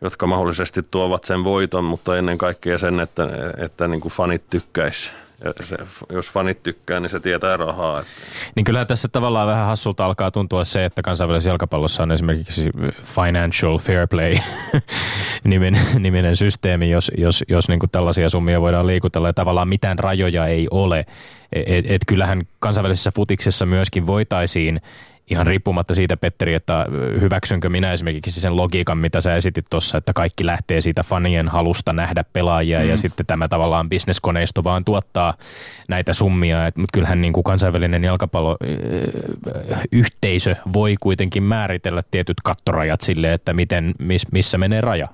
jotka mahdollisesti tuovat sen voiton, mutta ennen kaikkea sen, että, että niin kuin fanit tykkäisi. Se, jos fanit tykkää, niin se tietää rahaa. Että Niin kyllähän tässä tavallaan vähän hassulta alkaa tuntua se, että kansainvälisessä jalkapallossa on esimerkiksi financial fair play (laughs) niminen, niminen systeemi, jos, jos, jos niin kuin tällaisia summia voidaan liikutella ja tavallaan mitään rajoja ei ole. Et, et kyllähän kansainvälisessä futiksessa myöskin voitaisiin ihan riippumatta siitä, Petteri, että hyväksynkö minä esimerkiksi sen logiikan, mitä sä esitit tuossa, että kaikki lähtee siitä fanien halusta nähdä pelaajia mm. ja sitten tämä tavallaan bisneskoneisto vaan tuottaa näitä summia. Mutta kyllähän niin kuin kansainvälinen jalkapalloyhteisö voi kuitenkin määritellä tietyt kattorajat sille, että miten, miss, missä menee raja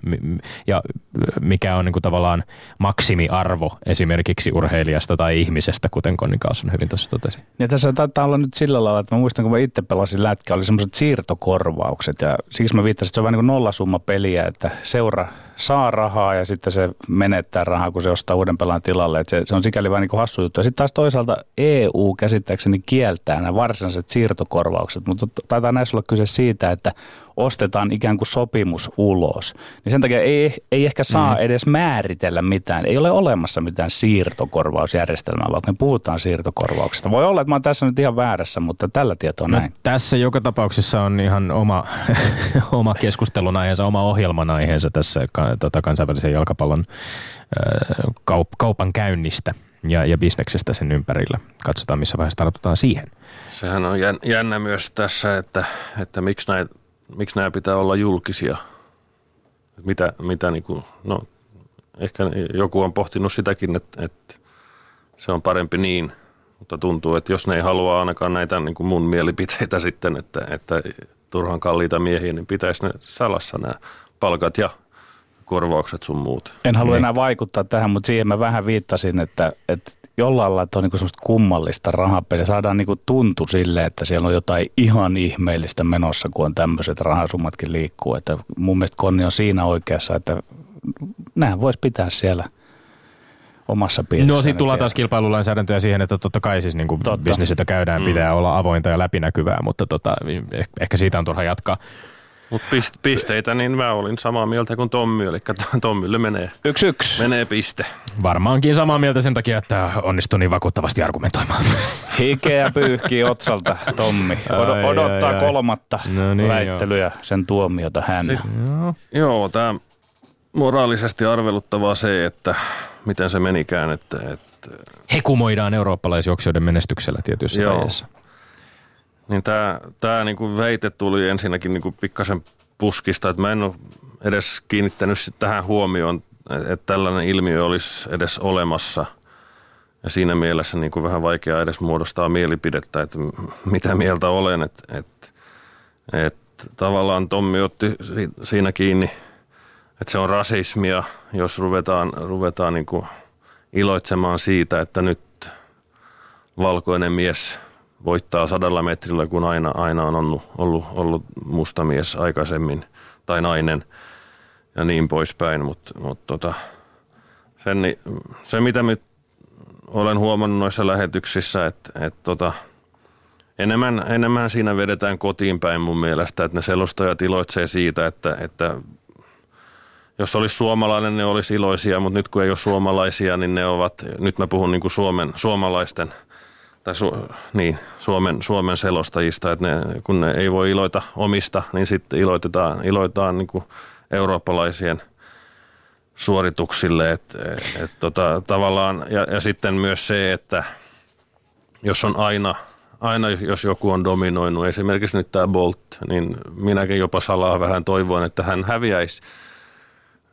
ja mikä on niin kuin tavallaan maksimiarvo esimerkiksi urheilijasta tai ihmisestä, kuten Konni Kausson hyvin tuossa totesi. Ja tässä taitaa olla nyt sillä lailla, että mä muistan, kun mä itse pelasin lätkä, oli semmoiset siirtokorvaukset. Ja siksi mä viittasin, että se on vähän niin kuin nollasumma peliä, että seura saa rahaa ja sitten se menettää rahaa, kun se ostaa uuden pelaajan tilalle. Että se, se on sikäli vähän niin hassu juttu. Ja sitten taas toisaalta EU käsittääkseni kieltää nämä varsinaiset siirtokorvaukset, mutta taitaa näissä olla kyse siitä, että ostetaan ikään kuin sopimus ulos. Niin sen takia ei, ei ehkä saa mm. edes määritellä mitään. Ei ole olemassa mitään siirtokorvausjärjestelmää, vaikka me puhutaan siirtokorvauksesta. Voi olla, että mä oon tässä nyt ihan väärässä, mutta tällä tietoa näin. No, tässä joka tapauksessa on ihan oma, (laughs) oma keskustelun aiheensa, oma ohjelman aiheensa tässä tota, kansainvälisen jalkapallon kaup, kaupan käynnistä ja, ja bisneksestä sen ympärillä. Katsotaan, missä vaiheessa tartutaan siihen. sehän on jän- jännä myös tässä, että, että miksi, näitä, miksi nämä pitää olla julkisia. Mitä, mitä niin kuin, no, ehkä joku on pohtinut sitäkin, että, että se on parempi niin, mutta tuntuu, että jos ne ei halua ainakaan näitä niin kuin mun mielipiteitä sitten, että, että turhan kalliita miehiä, niin pitäisi ne salassa nämä palkat ja korvaukset sun muut. En halua Niin. enää vaikuttaa tähän, mutta siihen mä vähän viittasin, että, että jollain lailla että on niin semmoista kummallista rahapeliä. Saadaan niin tuntu sille, että siellä on jotain ihan ihmeellistä menossa, kun on tämmöiset rahasummatkin liikkuu. Että mun mielestä Konni on siinä oikeassa, että nämä voisi pitää siellä omassa piirissä. No sitten tullaan taas kilpailulainsäädäntöä siihen, että totta kai siis niin Totta. bisnes, jota käydään, Mm. pitää olla avointa ja läpinäkyvää, mutta tota, eh- ehkä siitä on turha jatkaa. Mutta pisteitä, niin mä olin samaa mieltä kuin Tommi, eli Tommille menee, Yksi yksi. menee piste. Varmaankin samaa mieltä sen takia, että onnistui niin vakuuttavasti argumentoimaan. Hikeä pyyhkii otsalta Tommi. Od- Ai, odottaa ai, ai. kolmatta No niin, väittelyä, sen tuomiota hän. Joo, tämä moraalisesti arveluttavaa se, että miten se menikään, että, että Hekumoidaan eurooppalaisjuoksijoiden menestyksellä tietyissä Joo. vaiheissa. Niin tämä, tämä niinku väite tuli ensinnäkin niinku pikkasen puskista, että mä en ole edes kiinnittänyt tähän huomioon, että tällainen ilmiö olisi edes olemassa. ja siinä mielessä niin kuin vähän vaikea edes muodostaa mielipidettä, että mitä mieltä olen. Että et, et, tavallaan Tommi otti si- siinä kiinni, että se on rasismia, jos ruvetaan, ruvetaan niin kuin iloitsemaan siitä, että nyt valkoinen mies voittaa sadalla metrillä, kun aina, aina on ollut, ollut, ollut musta mies aikaisemmin tai nainen ja niin poispäin. Mutta mut tota, sen, se, mitä nyt olen huomannut noissa lähetyksissä, että et tota, enemmän, enemmän siinä vedetään kotiin päin mun mielestä, että ne selostajat iloitsee siitä, että, että jos olisi suomalainen, ne olisi iloisia, mutta nyt kun ei ole suomalaisia, niin ne ovat, nyt mä puhun niin kuin Suomen, suomalaisten tai su, niin, Suomen, Suomen selostajista, että ne, kun ne ei voi iloita omista, niin sitten iloitetaan, iloitetaan niin kuin eurooppalaisien suorituksille. Et, et, tota, tavallaan, ja, ja sitten myös se, että jos on aina, aina jos joku on dominoinut, esimerkiksi nyt tämä Bolt, niin minäkin jopa salaa vähän toivon, että hän häviäisi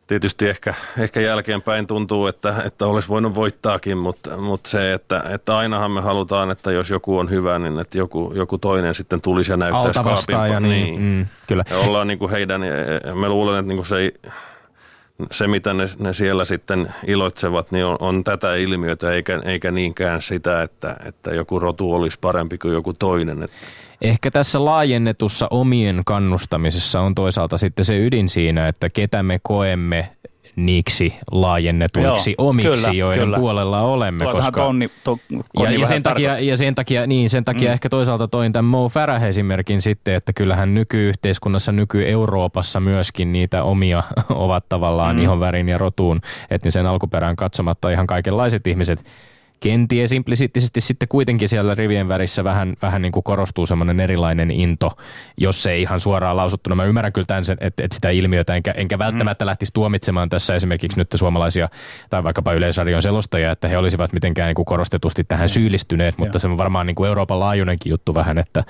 tietysti ehkä, ehkä jälkeenpäin tuntuu, että, että olisi voinut voittaakin, mutta, mutta se, että, että ainahan me halutaan, että jos joku on hyvä, niin että joku, joku toinen sitten tulisi ja näyttäisi vastaaja, kaapin- niin, mm, kyllä. Ja ollaan niin kuin heidän, ja mä luulen, että niin kuin se, ei, se mitä ne, ne siellä sitten iloitsevat, niin on, on tätä ilmiötä, eikä, eikä niinkään sitä, että, että joku rotu olisi parempi kuin joku toinen. Että Ehkä tässä laajennetussa omien kannustamisessa on toisaalta sitten se ydin siinä, että ketä me koemme niiksi laajennetuiksi Joo, omiksi, kyllä, joiden kyllä. puolella olemme. Vähän tonni, to, ja, ja, sen takia, ja sen takia, niin, sen takia mm. ehkä toisaalta toin tämän Mo Farah-esimerkin sitten, että kyllähän nykyyhteiskunnassa, nyky-Euroopassa myöskin niitä omia (laughs) ovat tavallaan mm. ihon värin ja rotuun etnisen alkuperään katsomatta ihan kaikenlaiset ihmiset. Kenties implisiittisesti sitten kuitenkin siellä rivien värissä vähän, vähän niin kuin korostuu semmoinen erilainen into, jos se ei ihan suoraan lausuttuna. Mä ymmärrän kyllä tämän, sen, että, että sitä ilmiötä, enkä, enkä välttämättä mm. lähtisi tuomitsemaan tässä esimerkiksi nyt suomalaisia tai vaikkapa Yleisradion selostajia, että he olisivat mitenkään niin kuin korostetusti tähän syyllistyneet, mutta se on varmaan niin kuin Euroopan laajuinenkin juttu vähän, että,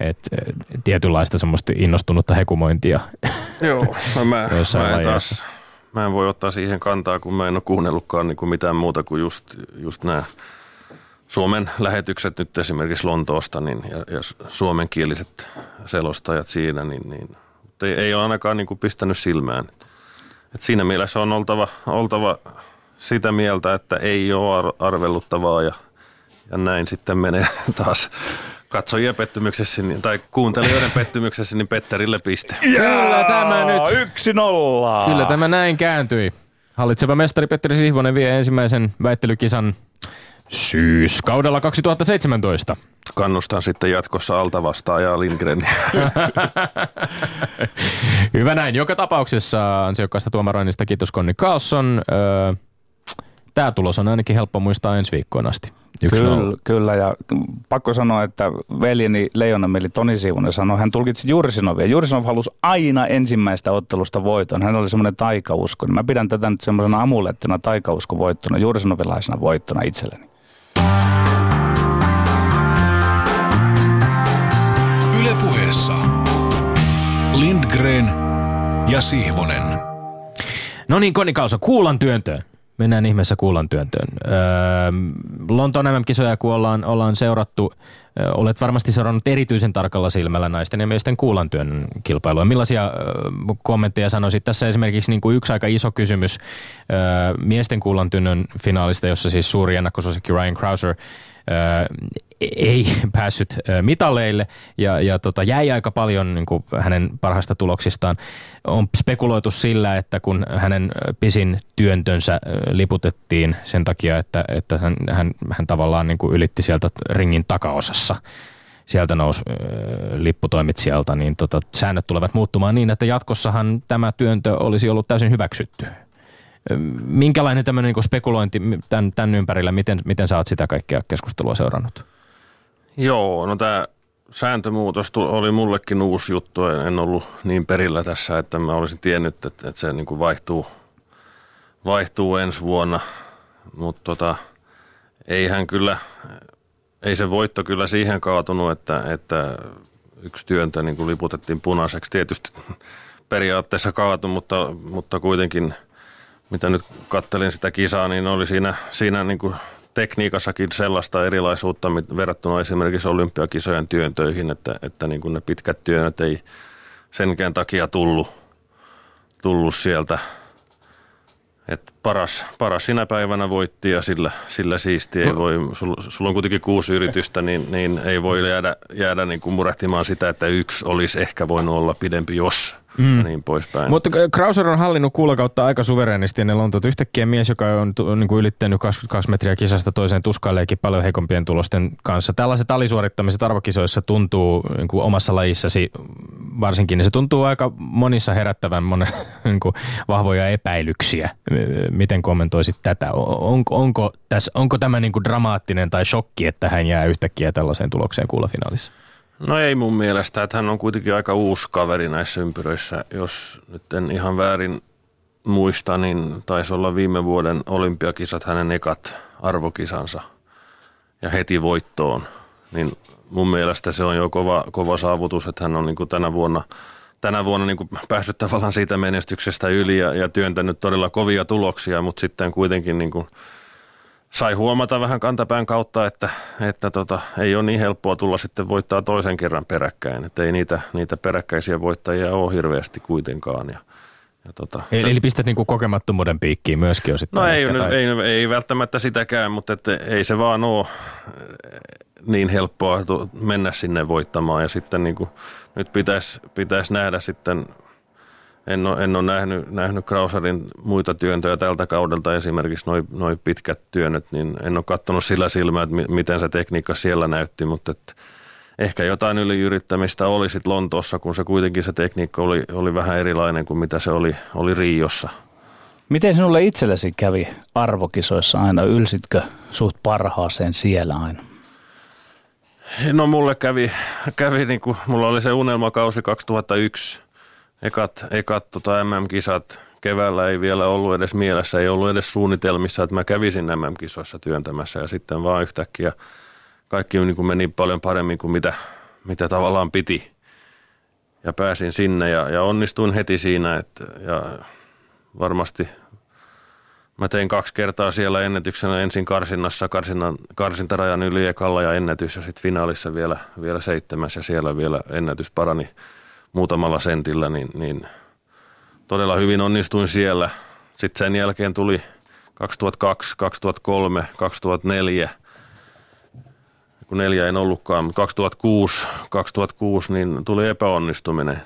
että tietynlaista semmoista innostunutta hekumointia. Joo, no mä, (laughs) mä, en taas, mä en voi ottaa siihen kantaa, kun mä en ole kuunnellutkaan niin kuin mitään muuta kuin just, just nämä Suomen lähetykset nyt esimerkiksi Lontoosta niin, ja, ja suomenkieliset selostajat siinä, niin, niin ei, ei ole ainakaan niin kuin pistänyt silmään. Et siinä mielessä on oltava, oltava sitä mieltä, että ei ole ar- arveluttavaa ja, ja näin sitten menee taas katsojien pettymyksessä niin- tai kuuntelijoiden (laughs) pettymyksessä, niin Petterille piste. Kyllä tämä nyt. Yksi nolla. Kyllä tämä näin kääntyi. Hallitseva mestari Petteri Sihvonen vie ensimmäisen väittelykisan syyskaudella 2017. Kannustan sitten jatkossa alta vastaajaa Lindgreniä. (laughs) Hyvä näin. Joka tapauksessa ansiokkaasta tuomaroinnista kiitos Konni Carlson. Öö, Tämä tulos on ainakin helppo muistaa ensi viikkoon asti. Kyllä, kyllä, ja pakko sanoa, että veljeni Leijonameli Toni Siivonen sanoi, hän tulkitsi Jursinovia. Jursinov halusi aina ensimmäistä ottelusta voiton. Hän oli semmoinen taikausko. Mä pidän tätä nyt semmoisena amulettina taikausko voittona, Jursinovilaisena voittona itselleni. Ylepuheessa Lindgren ja Sihvonen. No niin, Konni Carlson, kuulan työntöön. Mennään ihmeessä kuulan työntöön. Öö, Lontoon MM-kisoja, kun ollaan, ollaan seurattu, ö, olet varmasti seurannut erityisen tarkalla silmällä naisten ja miesten kuulantyön kilpailua. Millaisia ö, kommentteja sanoisit? Tässä esimerkiksi niin kuin yksi aika iso kysymys ö, miesten kuulantyön finaalista, jossa siis suuri ennakkosuosikki Ryan Krauser ei (laughs) päässyt mitaleille ja, ja tota, jäi aika paljon niin kuin hänen parhaista tuloksistaan. On spekuloitu sillä, että kun hänen pisin työntönsä liputettiin sen takia, että, että hän, hän, hän tavallaan niin kuin ylitti sieltä ringin takaosassa, sieltä nousi ö, lipputoimitsijalta, niin tota, säännöt tulevat muuttumaan niin, että jatkossahan tämä työntö olisi ollut täysin hyväksytty. Minkälainen tämmöinen niin spekulointi tämän, tämän ympärillä, miten, miten sä oot sitä kaikkea keskustelua seurannut? Joo, no tämä sääntömuutos oli mullekin uusi juttu. En ollut niin perillä tässä, että mä olisin tiennyt, että, että se niin kuin vaihtuu, vaihtuu ensi vuonna. Mutta tota, ei hän kyllä, ei se voitto kyllä siihen kaatunut, että, että yksi työntö niin kuin liputettiin punaiseksi. Tietysti periaatteessa kaatu, mutta, mutta kuitenkin mitä nyt kattelin sitä kisaa, niin oli siinä, siinä niin kuin tekniikassakin sellaista erilaisuutta mit- verrattuna esimerkiksi olympiakisojen työntöihin, että, että niin kuin ne pitkät työnnöt ei senkään takia tullut, tullut sieltä. Et paras, paras sinä päivänä voitti ja sillä, sillä siisti ei voi, sulla, sulla on kuitenkin kuusi yritystä, niin, niin ei voi jäädä, jäädä niin kuin murehtimaan sitä, että yksi olisi ehkä voinut olla pidempi, jos mm. ja niin poispäin. Mutta Krauser on hallinnut kuulokautta aika suverenisti ennen Lontoota. Yhtäkkiä mies, joka on niin kuin ylittänyt 22 metriä kisasta toiseen tuskaileekin paljon heikompien tulosten kanssa. Tällaiset alisuorittamiset arvokisoissa tuntuu niin kuin omassa lajissasi varsinkin, niin se tuntuu aika monissa herättävän monen, (laughs) niin kuin vahvoja epäilyksiä. Miten kommentoisit tätä? Onko, onko, tässä, onko tämä niin kuin dramaattinen tai shokki, että hän jää yhtäkkiä tällaiseen tulokseen kuulafinaalissa? No ei mun mielestä, että hän on kuitenkin aika uusi kaveri näissä ympyröissä. Jos nyt en ihan väärin muista, niin taisi olla viime vuoden olympiakisat hänen ekat arvokisansa ja heti voittoon. Niin mun mielestä se on jo kova, kova saavutus, että hän on niin kuin tänä vuonna, tänä vuonna niin kuin päässyt tavallaan siitä menestyksestä yli ja, ja työntänyt todella kovia tuloksia, mutta sitten kuitenkin niin kuin sai huomata vähän kantapään kautta, että, että tota, ei ole niin helppoa tulla sitten voittaa toisen kerran peräkkäin. Että ei niitä, niitä peräkkäisiä voittajia ole hirveästi kuitenkaan. Ja, ja tota, eli, eli pistät niinku kokemattomuuden piikkiin myöskin osittain? No ei, ehkä, tai... ei, ei välttämättä sitäkään, mutta että ei se vaan ole niin helppoa mennä sinne voittamaan. Ja sitten niin kuin, nyt pitäisi, pitäisi nähdä sitten en ole, en ole nähnyt, nähnyt Krauserin muita työntöjä tältä kaudelta, esimerkiksi noin noi pitkät työnnöt, niin en ole katsonut sillä silmällä, että miten se tekniikka siellä näytti, mutta että ehkä jotain yliyrittämistä oli sitten Lontoossa, kun se kuitenkin se tekniikka oli, oli vähän erilainen kuin mitä se oli, oli Riossa. Miten sinulle itsellesi kävi arvokisoissa aina? Ylsitkö suht parhaaseen siellä aina? No mulle kävi, kävi niin kuin, mulla oli se unelmakausi 2001 – ekat, ekat tota MM-kisat keväällä ei vielä ollut edes mielessä, ei ollut edes suunnitelmissa, että mä kävisin MM-kisoissa työntämässä ja sitten vaan yhtäkkiä kaikki niin kuin meni paljon paremmin kuin mitä, mitä tavallaan piti. Ja pääsin sinne ja, ja onnistuin heti siinä, että, ja varmasti mä tein kaksi kertaa siellä ennätyksenä ensin karsinnassa, karsinnan, karsintarajan yli ekalla ja ennätys ja sitten finaalissa vielä, vielä seitsemäs ja siellä vielä ennätys parani muutamalla sentillä, niin, niin todella hyvin onnistuin siellä. Sitten sen jälkeen tuli 2002, 2003, 2004, kun neljä en ollutkaan, mutta 2006, 2006 niin tuli epäonnistuminen.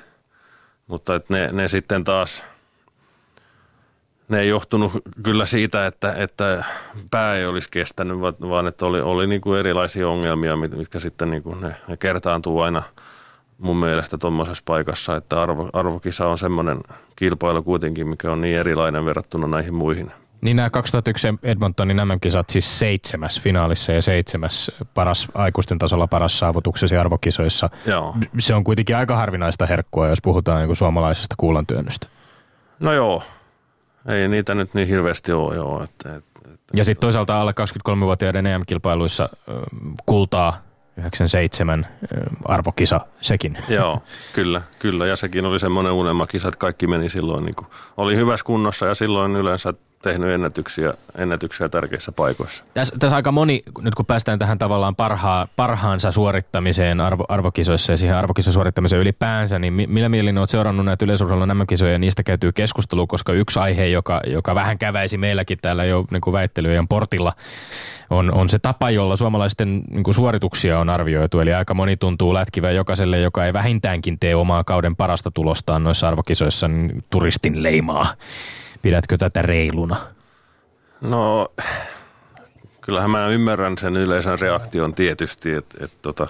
Mutta et ne, ne sitten taas, ne ei johtunut kyllä siitä, että, että pää ei olisi kestänyt, vaan että oli, oli niin kuin erilaisia ongelmia, mitkä sitten niin kuin ne, ne kertaantuu aina – mun mielestä tuommoisessa paikassa, että arvo, arvokisa on semmoinen kilpailu kuitenkin, mikä on niin erilainen verrattuna näihin muihin. Niin nämä 2001 Edmontonin nämä kisat siis seitsemäs finaalissa ja seitsemäs paras, aikuisten tasolla paras saavutuksesi arvokisoissa. Joo. Se on kuitenkin aika harvinaista herkkua, jos puhutaan niin suomalaisesta kuulantyönnöstä. No joo, ei niitä nyt niin hirveästi ole. Joo, että, että, että, ja sitten toisaalta alle 23-vuotiaiden EM-kilpailuissa kultaa 97 arvokisa sekin. (laughs) Joo, kyllä, kyllä. Ja sekin oli semmoinen unelmakisa, että kaikki meni silloin, niin kuin, oli hyvässä kunnossa ja silloin yleensä tehnyt ennätyksiä, ennätyksiä tärkeissä paikoissa. Tässä, tässä aika moni, nyt kun päästään tähän tavallaan parhaa, parhaansa suorittamiseen arvo, arvokisoissa ja siihen arvokisasuorittamiseen ylipäänsä, niin millä mielin olet seurannut näitä yleisurheilun nämä kisoja ja niistä käytyy keskustelua, koska yksi aihe, joka, joka vähän käväisi meilläkin täällä jo niin kuin väittelyjen portilla, on, on se tapa, jolla suomalaisten niin kuin suorituksia on arvioitu. Eli aika moni tuntuu lätkivän jokaiselle, joka ei vähintäänkin tee omaa kauden parasta tulostaan noissa arvokisoissa, niin turistin leimaa. Pidätkö tätä reiluna? No, kyllähän mä ymmärrän sen yleisön reaktion tietysti, että, että tota,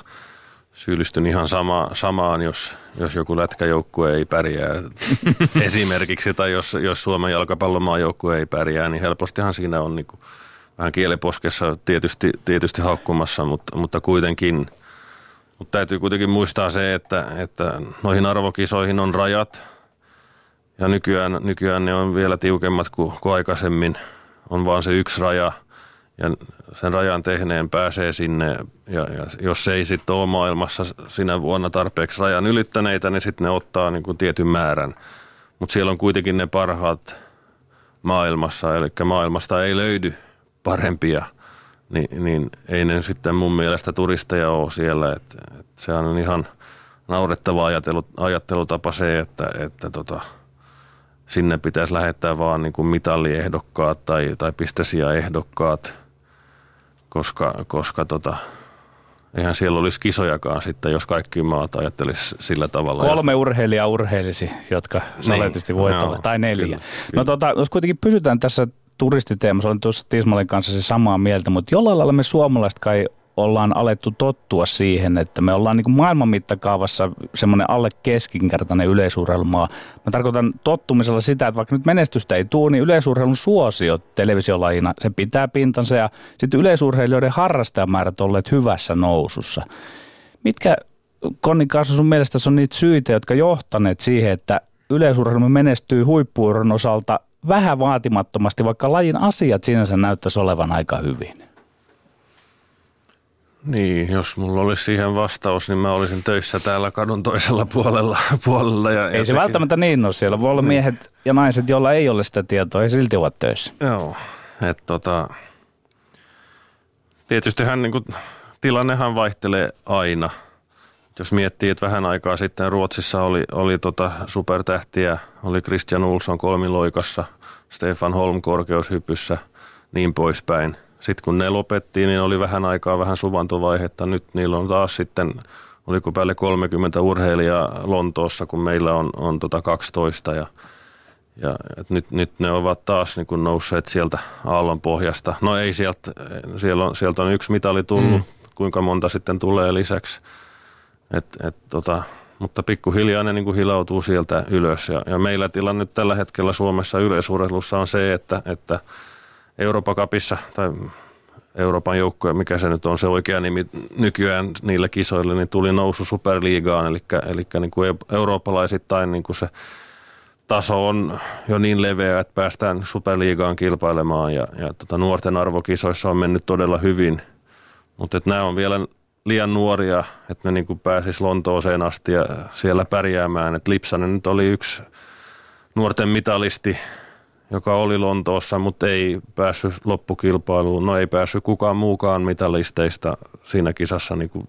syyllistyn ihan sama, samaan, jos, jos joku lätkäjoukkue ei pärjää (laughs) esimerkiksi, tai jos, jos Suomen jalkapallomaajoukkue ei pärjää, niin helpostihan siinä on niin kuin vähän kieliposkessa tietysti, tietysti haukkumassa, mutta, mutta kuitenkin. Mutta täytyy kuitenkin muistaa se, että, että noihin arvokisoihin on rajat – ja nykyään, nykyään ne on vielä tiukemmat kuin, kuin aikaisemmin. On vaan se yksi raja ja sen rajan tehneen pääsee sinne. Ja, ja jos ei sitten ole maailmassa sinä vuonna tarpeeksi rajan ylittäneitä, niin sitten ne ottaa niin kuin tietyn määrän. Mutta siellä on kuitenkin ne parhaat maailmassa, eli maailmasta ei löydy parempia niin, niin ei ne sitten mun mielestä turisteja ole siellä. Et, et se on ihan naurettava ajattelu, ajattelutapa se, että, että tota, sinne pitäisi lähettää vaan niin kuin mitalliehdokkaat tai, tai pistesiä ehdokkaat, koska, koska tota, eihän siellä olisi kisojakaan sitten, jos kaikki maat ajattelisi sillä tavalla. Kolme urheilijaa urheilisi, jotka niin. saletisti voittavat, tai neljä. Kyllä, kyllä. No tota, jos kuitenkin pysytään tässä turistiteemassa, olen tuossa Tismalin kanssa se samaa mieltä, mutta jollain lailla me suomalaiset kai ollaan alettu tottua siihen, että me ollaan niin kuin maailman mittakaavassa semmoinen alle keskinkertainen yleisurheilumaa. Mä tarkoitan tottumisella sitä, että vaikka nyt menestystä ei tule, niin yleisurheilun suosio televisiolajina, se pitää pintansa ja sitten yleisurheilijoiden harrastajamäärät olleet hyvässä nousussa. Mitkä, Konni Kaasu, sun mielestä on niitä syitä, jotka johtaneet siihen, että yleisurheilu menestyy huippuuron osalta vähän vaatimattomasti, vaikka lajin asiat sinänsä näyttäisi olevan aika hyvin? Niin, jos mulla olisi siihen vastaus, niin mä olisin töissä täällä kadun toisella puolella. (laughs) puolella ja ei jotenkin... se välttämättä niin ole. Siellä voi olla niin. miehet ja naiset, joilla ei ole sitä tietoa ja silti ovat töissä. Joo, että tota, tietystihän niin kuin, tilannehan vaihtelee aina. Jos miettii, että vähän aikaa sitten Ruotsissa oli, oli tota supertähtiä, oli Christian Olsson kolmiloikassa, Stefan Holm korkeushypyssä, niin poispäin – sitten kun ne lopettiin, niin oli vähän aikaa vähän suvantovaihetta. Nyt niillä on taas sitten, oliko päälle 30 urheilijaa Lontoossa, kun meillä on, on tota 12 ja ja et nyt, nyt ne ovat taas niin kuin nousseet sieltä aallon pohjasta. No ei sieltä, siellä on, sieltä on yksi mitali tullut, mm. kuinka monta sitten tulee lisäksi. Et, et, tota, mutta pikkuhiljaa ne niin kuin hilautuu sieltä ylös. Ja, ja meillä tilanne nyt tällä hetkellä Suomessa yleisurheilussa on se, että, että – Euroopan kapissa tai Euroopan joukkoja, mikä se nyt on se oikea nimi nykyään niillä kisoilla, niin tuli nousu superliigaan, eli, eli niin kuin eurooppalaisittain niin kuin se taso on jo niin leveä, että päästään superliigaan kilpailemaan ja, ja tota, nuorten arvokisoissa on mennyt todella hyvin, mutta nämä on vielä liian nuoria, että ne niin kuin pääsis Lontooseen asti ja siellä pärjäämään. Et Lipsanen nyt oli yksi nuorten mitalisti joka oli Lontoossa, mutta ei päässyt loppukilpailuun. No ei päässyt kukaan muukaan mitalisteista siinä kisassa niin kuin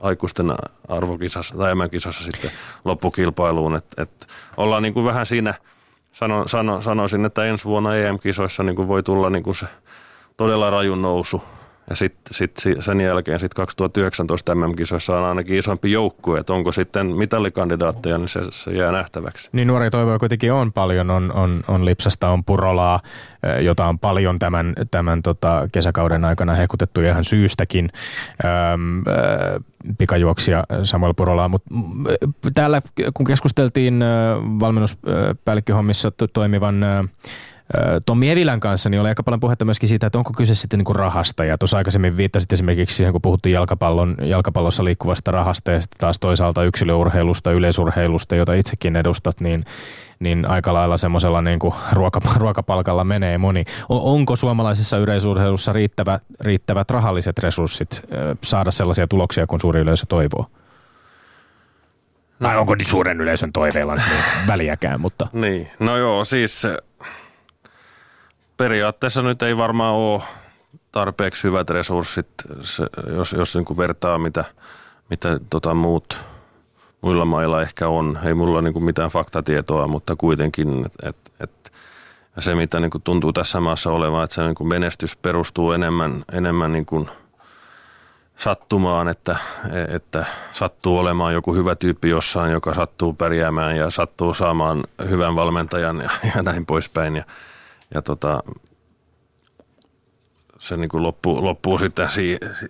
aikuisten arvokisassa tai kisassa sitten loppukilpailuun. Et, et ollaan niin kuin vähän siinä, sano, sano, sanoisin, että ensi vuonna EM-kisoissa niin kuin voi tulla niin kuin se todella raju nousu – ja sitten sit sen jälkeen sit 2019 MM-kisoissa on ainakin isompi joukkue, että onko sitten mitallikandidaatteja, niin se, se jää nähtäväksi. Niin nuoria toivoja kuitenkin on paljon, on, on, on Lipsasta, on Purolaa, jota on paljon tämän, tämän tota kesäkauden aikana hekutettu ihan syystäkin. Öm, ö, pikajuoksia Samuel Purolaa, mutta täällä kun keskusteltiin valmennuspäällikköhommissa toimivan Tommi Evilän kanssa niin oli aika paljon puhetta myöskin siitä, että onko kyse sitten niin kuin rahasta. Ja tuossa aikaisemmin viittasit esimerkiksi siihen, kun puhuttiin jalkapallon, jalkapallossa liikkuvasta rahasta ja sitten taas toisaalta yksilöurheilusta, yleisurheilusta, jota itsekin edustat, niin, niin aika lailla semmoisella niin kuin ruoka, (laughs) ruokapalkalla menee moni. Onko suomalaisessa yleisurheilussa riittävä, riittävät rahalliset resurssit saada sellaisia tuloksia, kun suuri yleisö toivoo? Tai onko suuren yleisön toiveilla niin väliäkään, mutta... Niin, no joo, siis periaatteessa nyt ei varmaan ole tarpeeksi hyvät resurssit, se, jos, jos niin kuin vertaa mitä, mitä tota muut muilla mailla ehkä on. Ei mulla niin kuin mitään faktatietoa, mutta kuitenkin, että et, se mitä niin kuin tuntuu tässä maassa olevan, että se niin kuin menestys perustuu enemmän, enemmän niin kuin sattumaan, että, että sattuu olemaan joku hyvä tyyppi jossain, joka sattuu pärjäämään ja sattuu saamaan hyvän valmentajan ja, ja näin poispäin. Ja, ja tota, se niin kuin loppuu, loppuu sitten si, si,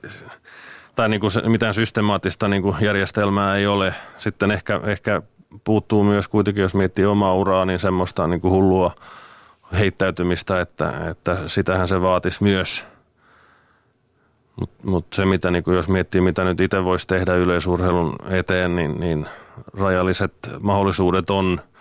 tai niin kuin se, mitään systemaattista niin kuin järjestelmää ei ole. Sitten ehkä, ehkä puuttuu myös kuitenkin, jos miettii omaa uraa, niin semmoista niin kuin hullua heittäytymistä, että, että sitähän se vaatisi myös. Mutta mut se, mitä, niin kuin jos miettii, mitä nyt itse voisi tehdä yleisurheilun eteen, niin, niin rajalliset mahdollisuudet on –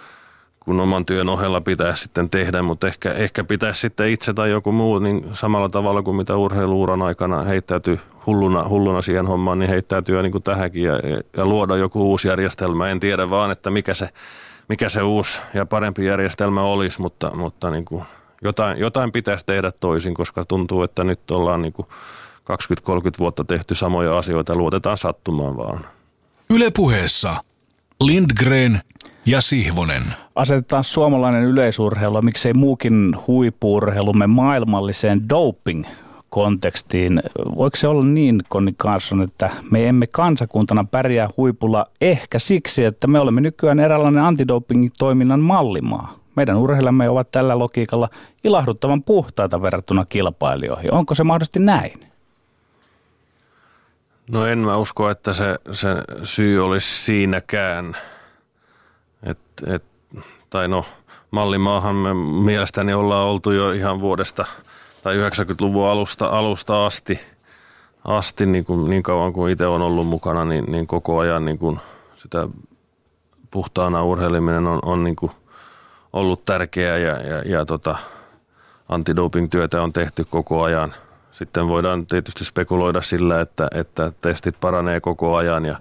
kun oman työn ohella pitäisi sitten tehdä, mutta ehkä, ehkä pitäisi sitten itse tai joku muu niin samalla tavalla kuin mitä urheiluuran aikana heittäytyy hulluna, hulluna siihen hommaan, niin heittäytyy niin kuin tähänkin ja, ja luoda joku uusi järjestelmä. En tiedä vaan, että mikä se, mikä se uusi ja parempi järjestelmä olisi, mutta, mutta niin kuin jotain, jotain pitäisi tehdä toisin, koska tuntuu, että nyt ollaan niin kuin 20-30 vuotta tehty samoja asioita luotetaan sattumaan vaan. Ylepuheessa Lindgren ja Sihvonen. Asetetaan suomalainen yleisurheilu, miksei muukin huippuurheilumme maailmalliseen doping kontekstiin. Voiko se olla niin, Konni Carson, että me emme kansakuntana pärjää huipulla ehkä siksi, että me olemme nykyään eräänlainen antidoping-toiminnan mallimaa? Meidän urheilamme ovat tällä logiikalla ilahduttavan puhtaita verrattuna kilpailijoihin. Onko se mahdollisesti näin? No en mä usko, että se, se syy olisi siinäkään. Et, et, tai no, mallimaahan me mielestäni ollaan oltu jo ihan vuodesta tai 90-luvun alusta, alusta asti, asti niin, kuin, niin kauan kuin itse on ollut mukana, niin, niin koko ajan niin kuin sitä puhtaana urheiliminen on, on niin kuin ollut tärkeää ja, ja, ja tota, antidoping-työtä on tehty koko ajan – sitten voidaan tietysti spekuloida sillä, että, että testit paranee koko ajan ja,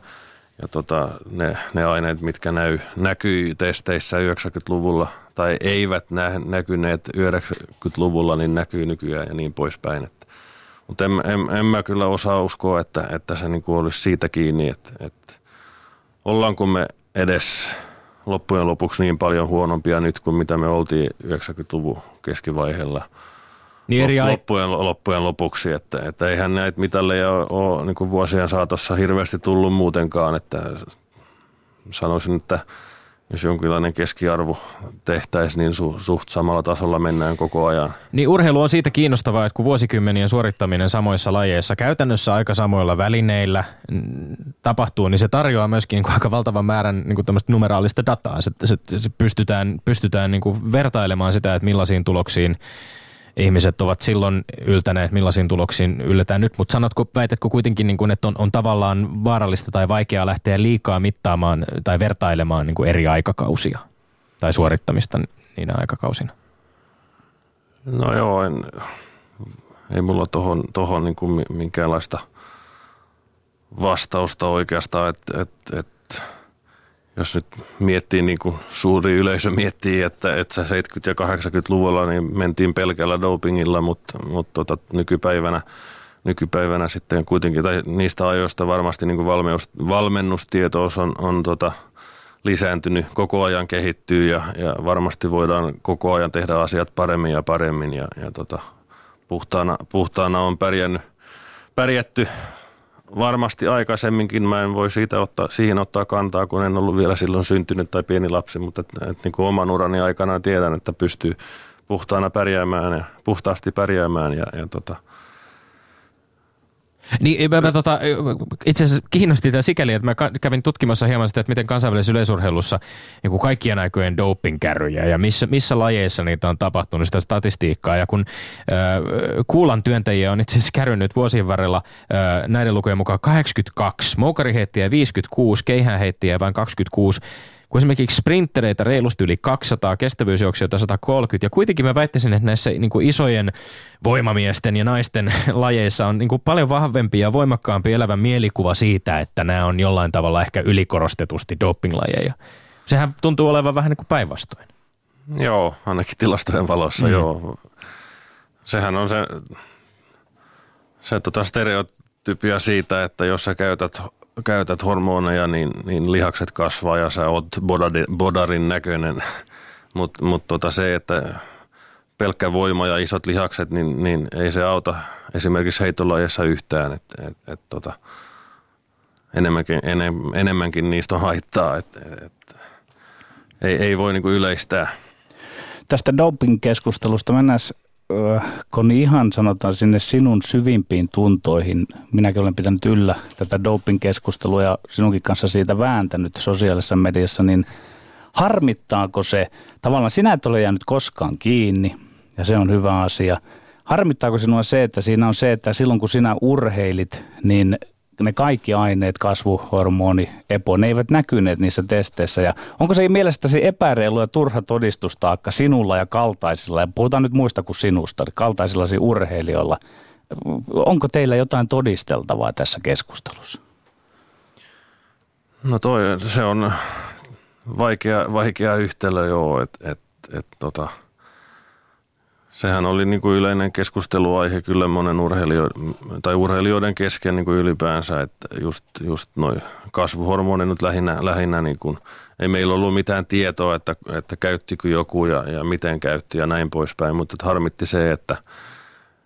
ja tota, ne, ne aineet, mitkä näy, näkyy testeissä 90-luvulla tai eivät nä, näkyneet 90-luvulla, niin näkyy nykyään ja niin poispäin. Mutta en, en, en mä kyllä osaa uskoa, että, että se niin kuin olisi siitä kiinni, että, että ollaanko me edes loppujen lopuksi niin paljon huonompia nyt kuin mitä me oltiin 90-luvun keskivaiheella – niin eri loppujen, loppujen lopuksi, että, että eihän näitä mitalleja ole, ole niin vuosien saatossa hirveästi tullut muutenkaan, että sanoisin, että jos jonkinlainen keskiarvo tehtäisiin, niin su, suht samalla tasolla mennään koko ajan. Niin urheilu on siitä kiinnostavaa, että kun vuosikymmenien suorittaminen samoissa lajeissa käytännössä aika samoilla välineillä tapahtuu, niin se tarjoaa myöskin niin kuin aika valtavan määrän niin kuin numeraalista dataa. Se, se, se pystytään, pystytään niin kuin vertailemaan sitä, että millaisiin tuloksiin ihmiset ovat silloin yltäneet, millaisiin tuloksiin ylletään nyt, mutta sanotko, väitätkö kuitenkin, niin kuin, että on, on tavallaan vaarallista tai vaikeaa lähteä liikaa mittaamaan tai vertailemaan niin kuin eri aikakausia tai suorittamista niinä aikakausina? No joo, en, ei mulla tohon, tohon niin kuin minkäänlaista vastausta oikeastaan, että et, et jos nyt miettii, niin kuin suuri yleisö miettii, että, että 70- ja 80-luvulla niin mentiin pelkällä dopingilla, mutta, mutta tota, nykypäivänä, nykypäivänä sitten kuitenkin, tai niistä ajoista varmasti niin kuin valmennus, valmennustietous on, on tota, lisääntynyt, koko ajan kehittyy ja, ja varmasti voidaan koko ajan tehdä asiat paremmin ja paremmin ja, ja tota, puhtaana, puhtaana on pärjännyt, pärjätty varmasti aikaisemminkin mä en voi siitä ottaa, siihen ottaa kantaa, kun en ollut vielä silloin syntynyt tai pieni lapsi, mutta et, et niin kuin oman urani aikana tiedän, että pystyy puhtaana pärjäämään ja puhtaasti pärjäämään ja, ja tota, niin, mä, mä, tota, itse asiassa kiinnosti tämä sikäli, että mä kävin tutkimassa hieman sitä, että miten kansainvälisessä yleisurheilussa niin kaikkien aikojen dopingkärryjä ja missä, missä lajeissa niitä on tapahtunut, sitä statistiikkaa. Ja kun äh, kuulan työntäjiä on itse asiassa kärrynyt vuosien varrella äh, näiden lukujen mukaan 82, moukariheittiä 56, keihäänheittiä vain 26, kun esimerkiksi sprinttereitä reilusti yli 200, kestävyysjuoksijoita 130, ja kuitenkin mä väittäisin, että näissä niin kuin isojen voimamiesten ja naisten (laughs) lajeissa on niin kuin paljon vahvempi ja voimakkaampi elävä mielikuva siitä, että nämä on jollain tavalla ehkä ylikorostetusti dopinglajeja. Sehän tuntuu olevan vähän niin kuin päinvastoin. Joo, ainakin tilastojen valossa, mm. joo. Sehän on se, se tota stereotypia siitä, että jos sä käytät käytät hormoneja, niin, niin lihakset kasvaa ja sä oot bodarin, bodarin näköinen. (laughs) Mutta mut tota se, että pelkkä voima ja isot lihakset, niin, niin ei se auta esimerkiksi heitolajessa yhtään. Et, et, et tota, enemmänkin, enem, enemmänkin niistä on haittaa. Et, et, ei, ei voi niinku yleistää. Tästä doping-keskustelusta mennään kun ihan sanotaan sinne sinun syvimpiin tuntoihin, minäkin olen pitänyt yllä tätä doping-keskustelua ja sinunkin kanssa siitä vääntänyt sosiaalisessa mediassa, niin harmittaako se, tavallaan sinä et ole jäänyt koskaan kiinni ja se on hyvä asia. Harmittaako sinua se, että siinä on se, että silloin kun sinä urheilit, niin ne kaikki aineet, kasvuhormoni, EPO, ne eivät näkyneet niissä testeissä. Ja onko se mielestäsi epäreilu ja turha todistustaakka sinulla ja kaltaisilla, ja puhutaan nyt muista kuin sinusta, kaltaisillasi urheilijoilla, onko teillä jotain todisteltavaa tässä keskustelussa? No toi, se on vaikea, vaikea yhtälö joo, että et, et, tota, sehän oli niin kuin yleinen keskusteluaihe kyllä monen urheilijoiden, tai urheilijoiden kesken niin kuin ylipäänsä, että just, just noin kasvuhormoni nyt lähinnä, lähinnä niin kuin, ei meillä ollut mitään tietoa, että, että käyttikö joku ja, ja miten käytti ja näin poispäin, mutta harmitti se, että,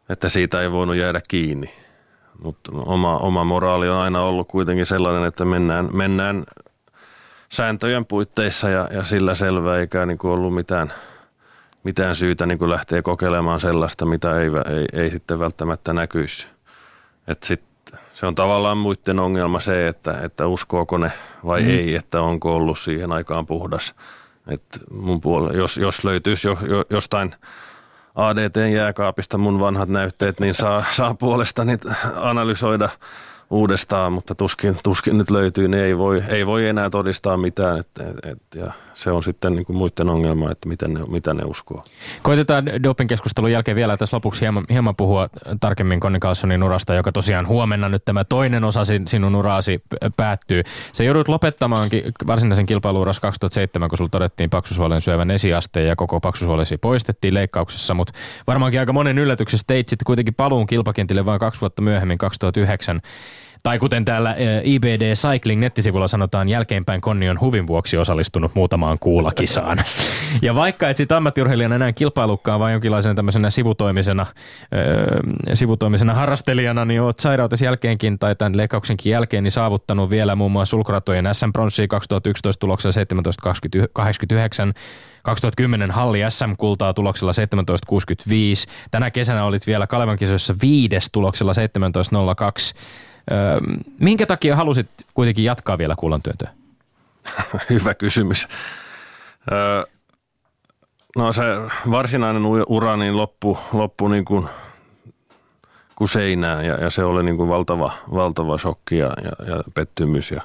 että siitä ei voinut jäädä kiinni. Mutta oma, oma moraali on aina ollut kuitenkin sellainen, että mennään, mennään sääntöjen puitteissa ja, ja sillä selvä, eikä niin kuin ollut mitään – mitään syytä niin kuin lähteä kokeilemaan sellaista, mitä ei, ei, ei sitten välttämättä näkyisi. Et sit, se on tavallaan muiden ongelma se, että, että uskooko ne vai mm. ei, että onko ollut siihen aikaan puhdas. Et mun puolella, jos, jos löytyisi jo, jo, jostain ADTn jääkaapista mun vanhat näytteet, niin saa, saa puolestani analysoida – uudestaan, mutta tuskin, tuskin nyt löytyy, niin ei voi, ei voi enää todistaa mitään. Et, et, et, ja se on sitten niin kuin muiden ongelma, että miten ne, mitä ne uskoo. Koitetaan doping-keskustelun jälkeen vielä tässä lopuksi hieman, hieman puhua tarkemmin Conny Carlsonin urasta, joka tosiaan huomenna nyt tämä toinen osa sinun uraasi päättyy. Se joudut lopettamaankin varsinaisen kilpailuuras 2007, kun sulla todettiin paksusuolen syövän esiaste ja koko paksusuolesi poistettiin leikkauksessa, mutta varmaankin aika monen yllätyksessä teit sitten kuitenkin paluun kilpakentille vain kaksi vuotta myöhemmin 2009. Tai kuten täällä eh, IBD Cycling nettisivulla sanotaan, jälkeenpäin Konni on huvin vuoksi osallistunut muutamaan kuulakisaan. (laughs) ja vaikka et sitten ammattiurheilijana enää kilpailukkaan, vaan jonkinlaisena tämmöisenä sivutoimisena, äh, sivutoimisena harrastelijana, niin oot sairautesi jälkeenkin tai tämän leikkauksenkin jälkeen niin saavuttanut vielä muun muassa sulkuratojen SM Bronsia 2011 tuloksella 1789, 2010 Halli SM-kultaa tuloksella 1765. Tänä kesänä olit vielä Kalevan kisoissa viides tuloksella 1702. Öö, minkä takia halusit kuitenkin jatkaa vielä kuulantyöntöä? (laughs) Hyvä kysymys. Öö, no se varsinainen ura niin loppu, loppu niin kuin, kuin seinään ja, ja, se oli niin kuin valtava, valtava shokki ja, ja, ja pettymys ja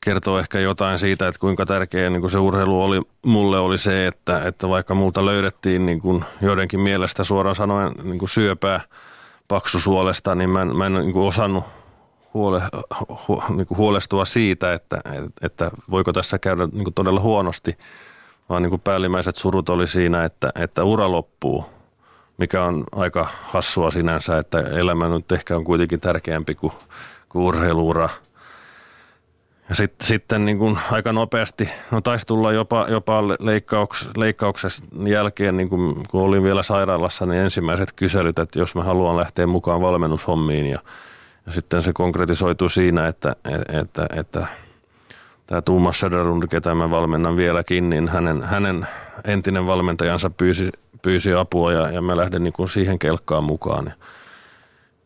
kertoo ehkä jotain siitä, että kuinka tärkeä niin kuin se urheilu oli mulle oli se, että, että vaikka multa löydettiin niin kuin joidenkin mielestä suoraan sanoen niin kuin syöpää – paksusuolesta, niin mä en, mä en niin kuin osannut huole, hu, niin kuin huolestua siitä, että, että voiko tässä käydä niin kuin todella huonosti, vaan niin kuin päällimmäiset surut oli siinä, että, että ura loppuu, mikä on aika hassua sinänsä, että elämä nyt ehkä on kuitenkin tärkeämpi kuin, kuin urheiluura – ja sit, sitten niin kuin aika nopeasti, no taisi tulla jopa, jopa leikkauks, leikkauksessa jälkeen, niin kuin, kun olin vielä sairaalassa, niin ensimmäiset kyselyt, että jos mä haluan lähteä mukaan valmennushommiin. Ja, ja sitten se konkretisoituu siinä, että, että, että, että tämä Tuomas Söderlund, ketä mä valmennan vieläkin, niin hänen, hänen entinen valmentajansa pyysi, pyysi apua ja, ja mä lähden niin kuin siihen kelkkaan mukaan. Ja,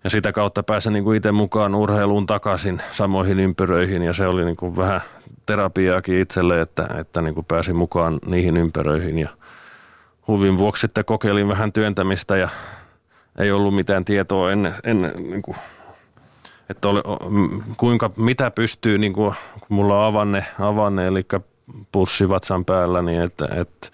ja sitä kautta pääsin niin kuin itse mukaan urheiluun takaisin samoihin ympyröihin. Ja se oli niin kuin vähän terapiaakin itselle, että, että niin kuin pääsin mukaan niihin ympyröihin. Ja huvin vuoksi sitten kokeilin vähän työntämistä ja ei ollut mitään tietoa ennen, ennen niin kuin, että oli, kuinka, mitä pystyy, niin kuin, kun mulla on avanne, avanne eli pussi vatsan päällä, niin että, että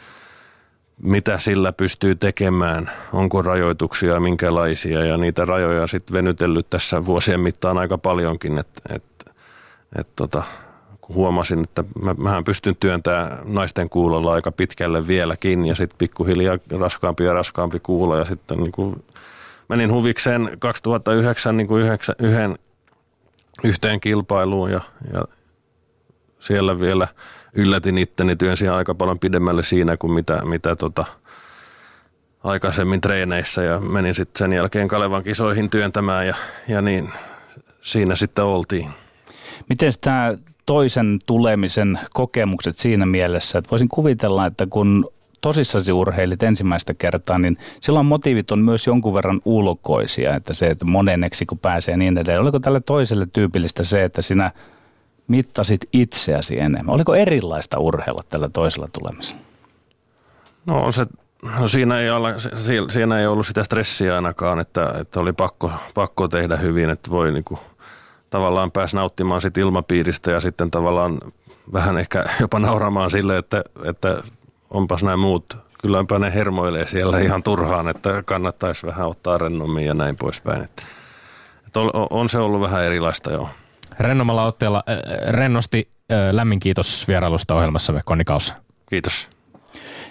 mitä sillä pystyy tekemään, onko rajoituksia minkälaisia ja niitä rajoja sitten venytellyt tässä vuosien mittaan aika paljonkin, että et, et tota, huomasin, että mä, mähän pystyn työntämään naisten kuulolla aika pitkälle vieläkin ja sitten pikkuhiljaa raskaampi ja raskaampi kuulo ja sitten niin kuin menin huvikseen 2009 niin kuin yhdeksän, yhden, yhteen kilpailuun ja, ja siellä vielä – yllätin itteni, työnsin aika paljon pidemmälle siinä kuin mitä, mitä tota, aikaisemmin treeneissä ja menin sitten sen jälkeen Kalevan kisoihin työntämään ja, ja niin siinä sitten oltiin. Miten tämä toisen tulemisen kokemukset siinä mielessä, että voisin kuvitella, että kun tosissasi urheilit ensimmäistä kertaa, niin silloin motiivit on myös jonkun verran ulkoisia, että se, että moneneksi kun pääsee niin edelleen. Oliko tälle toiselle tyypillistä se, että sinä – mittasit itseäsi enemmän? Oliko erilaista urheilla tällä toisella tulemisella? No, se, no siinä, ei olla, siinä ei ollut sitä stressiä ainakaan, että, että oli pakko, pakko tehdä hyvin, että voi niinku, tavallaan pääsi nauttimaan sit ilmapiiristä ja sitten tavallaan vähän ehkä jopa nauramaan sille, että, että onpas nämä muut, kylläpä ne hermoilee siellä ihan turhaan, että kannattaisi vähän ottaa rennommin ja näin poispäin. Että, että on, on se ollut vähän erilaista joo rennomalla otteella äh, rennosti äh, lämmin kiitos vierailusta ohjelmassamme Konni Kaussa. Kiitos.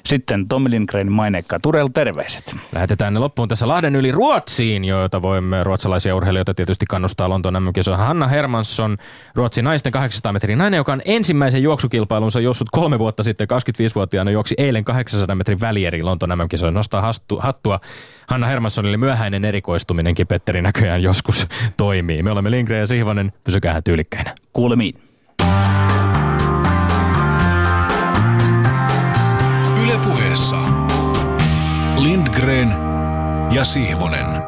Sitten Tommi Lindgren maineikka Turel terveiset. Lähetetään ne loppuun tässä Lahden yli Ruotsiin, joita voimme ruotsalaisia urheilijoita tietysti kannustaa Lontoon mm Hanna Hermansson, Ruotsin naisten 800 metrin nainen, joka on ensimmäisen juoksukilpailunsa juossut kolme vuotta sitten, 25-vuotiaana juoksi eilen 800 metrin välieri Lontoon mm Nostaa hastu, hattua Hanna Hermanssonille myöhäinen erikoistuminenkin Petteri näköjään joskus toimii. Me olemme Lindgren ja Sihvonen, pysykää tyylikkäinä. Kuulemiin. Ylepuheessa Lindgren ja Sihvonen.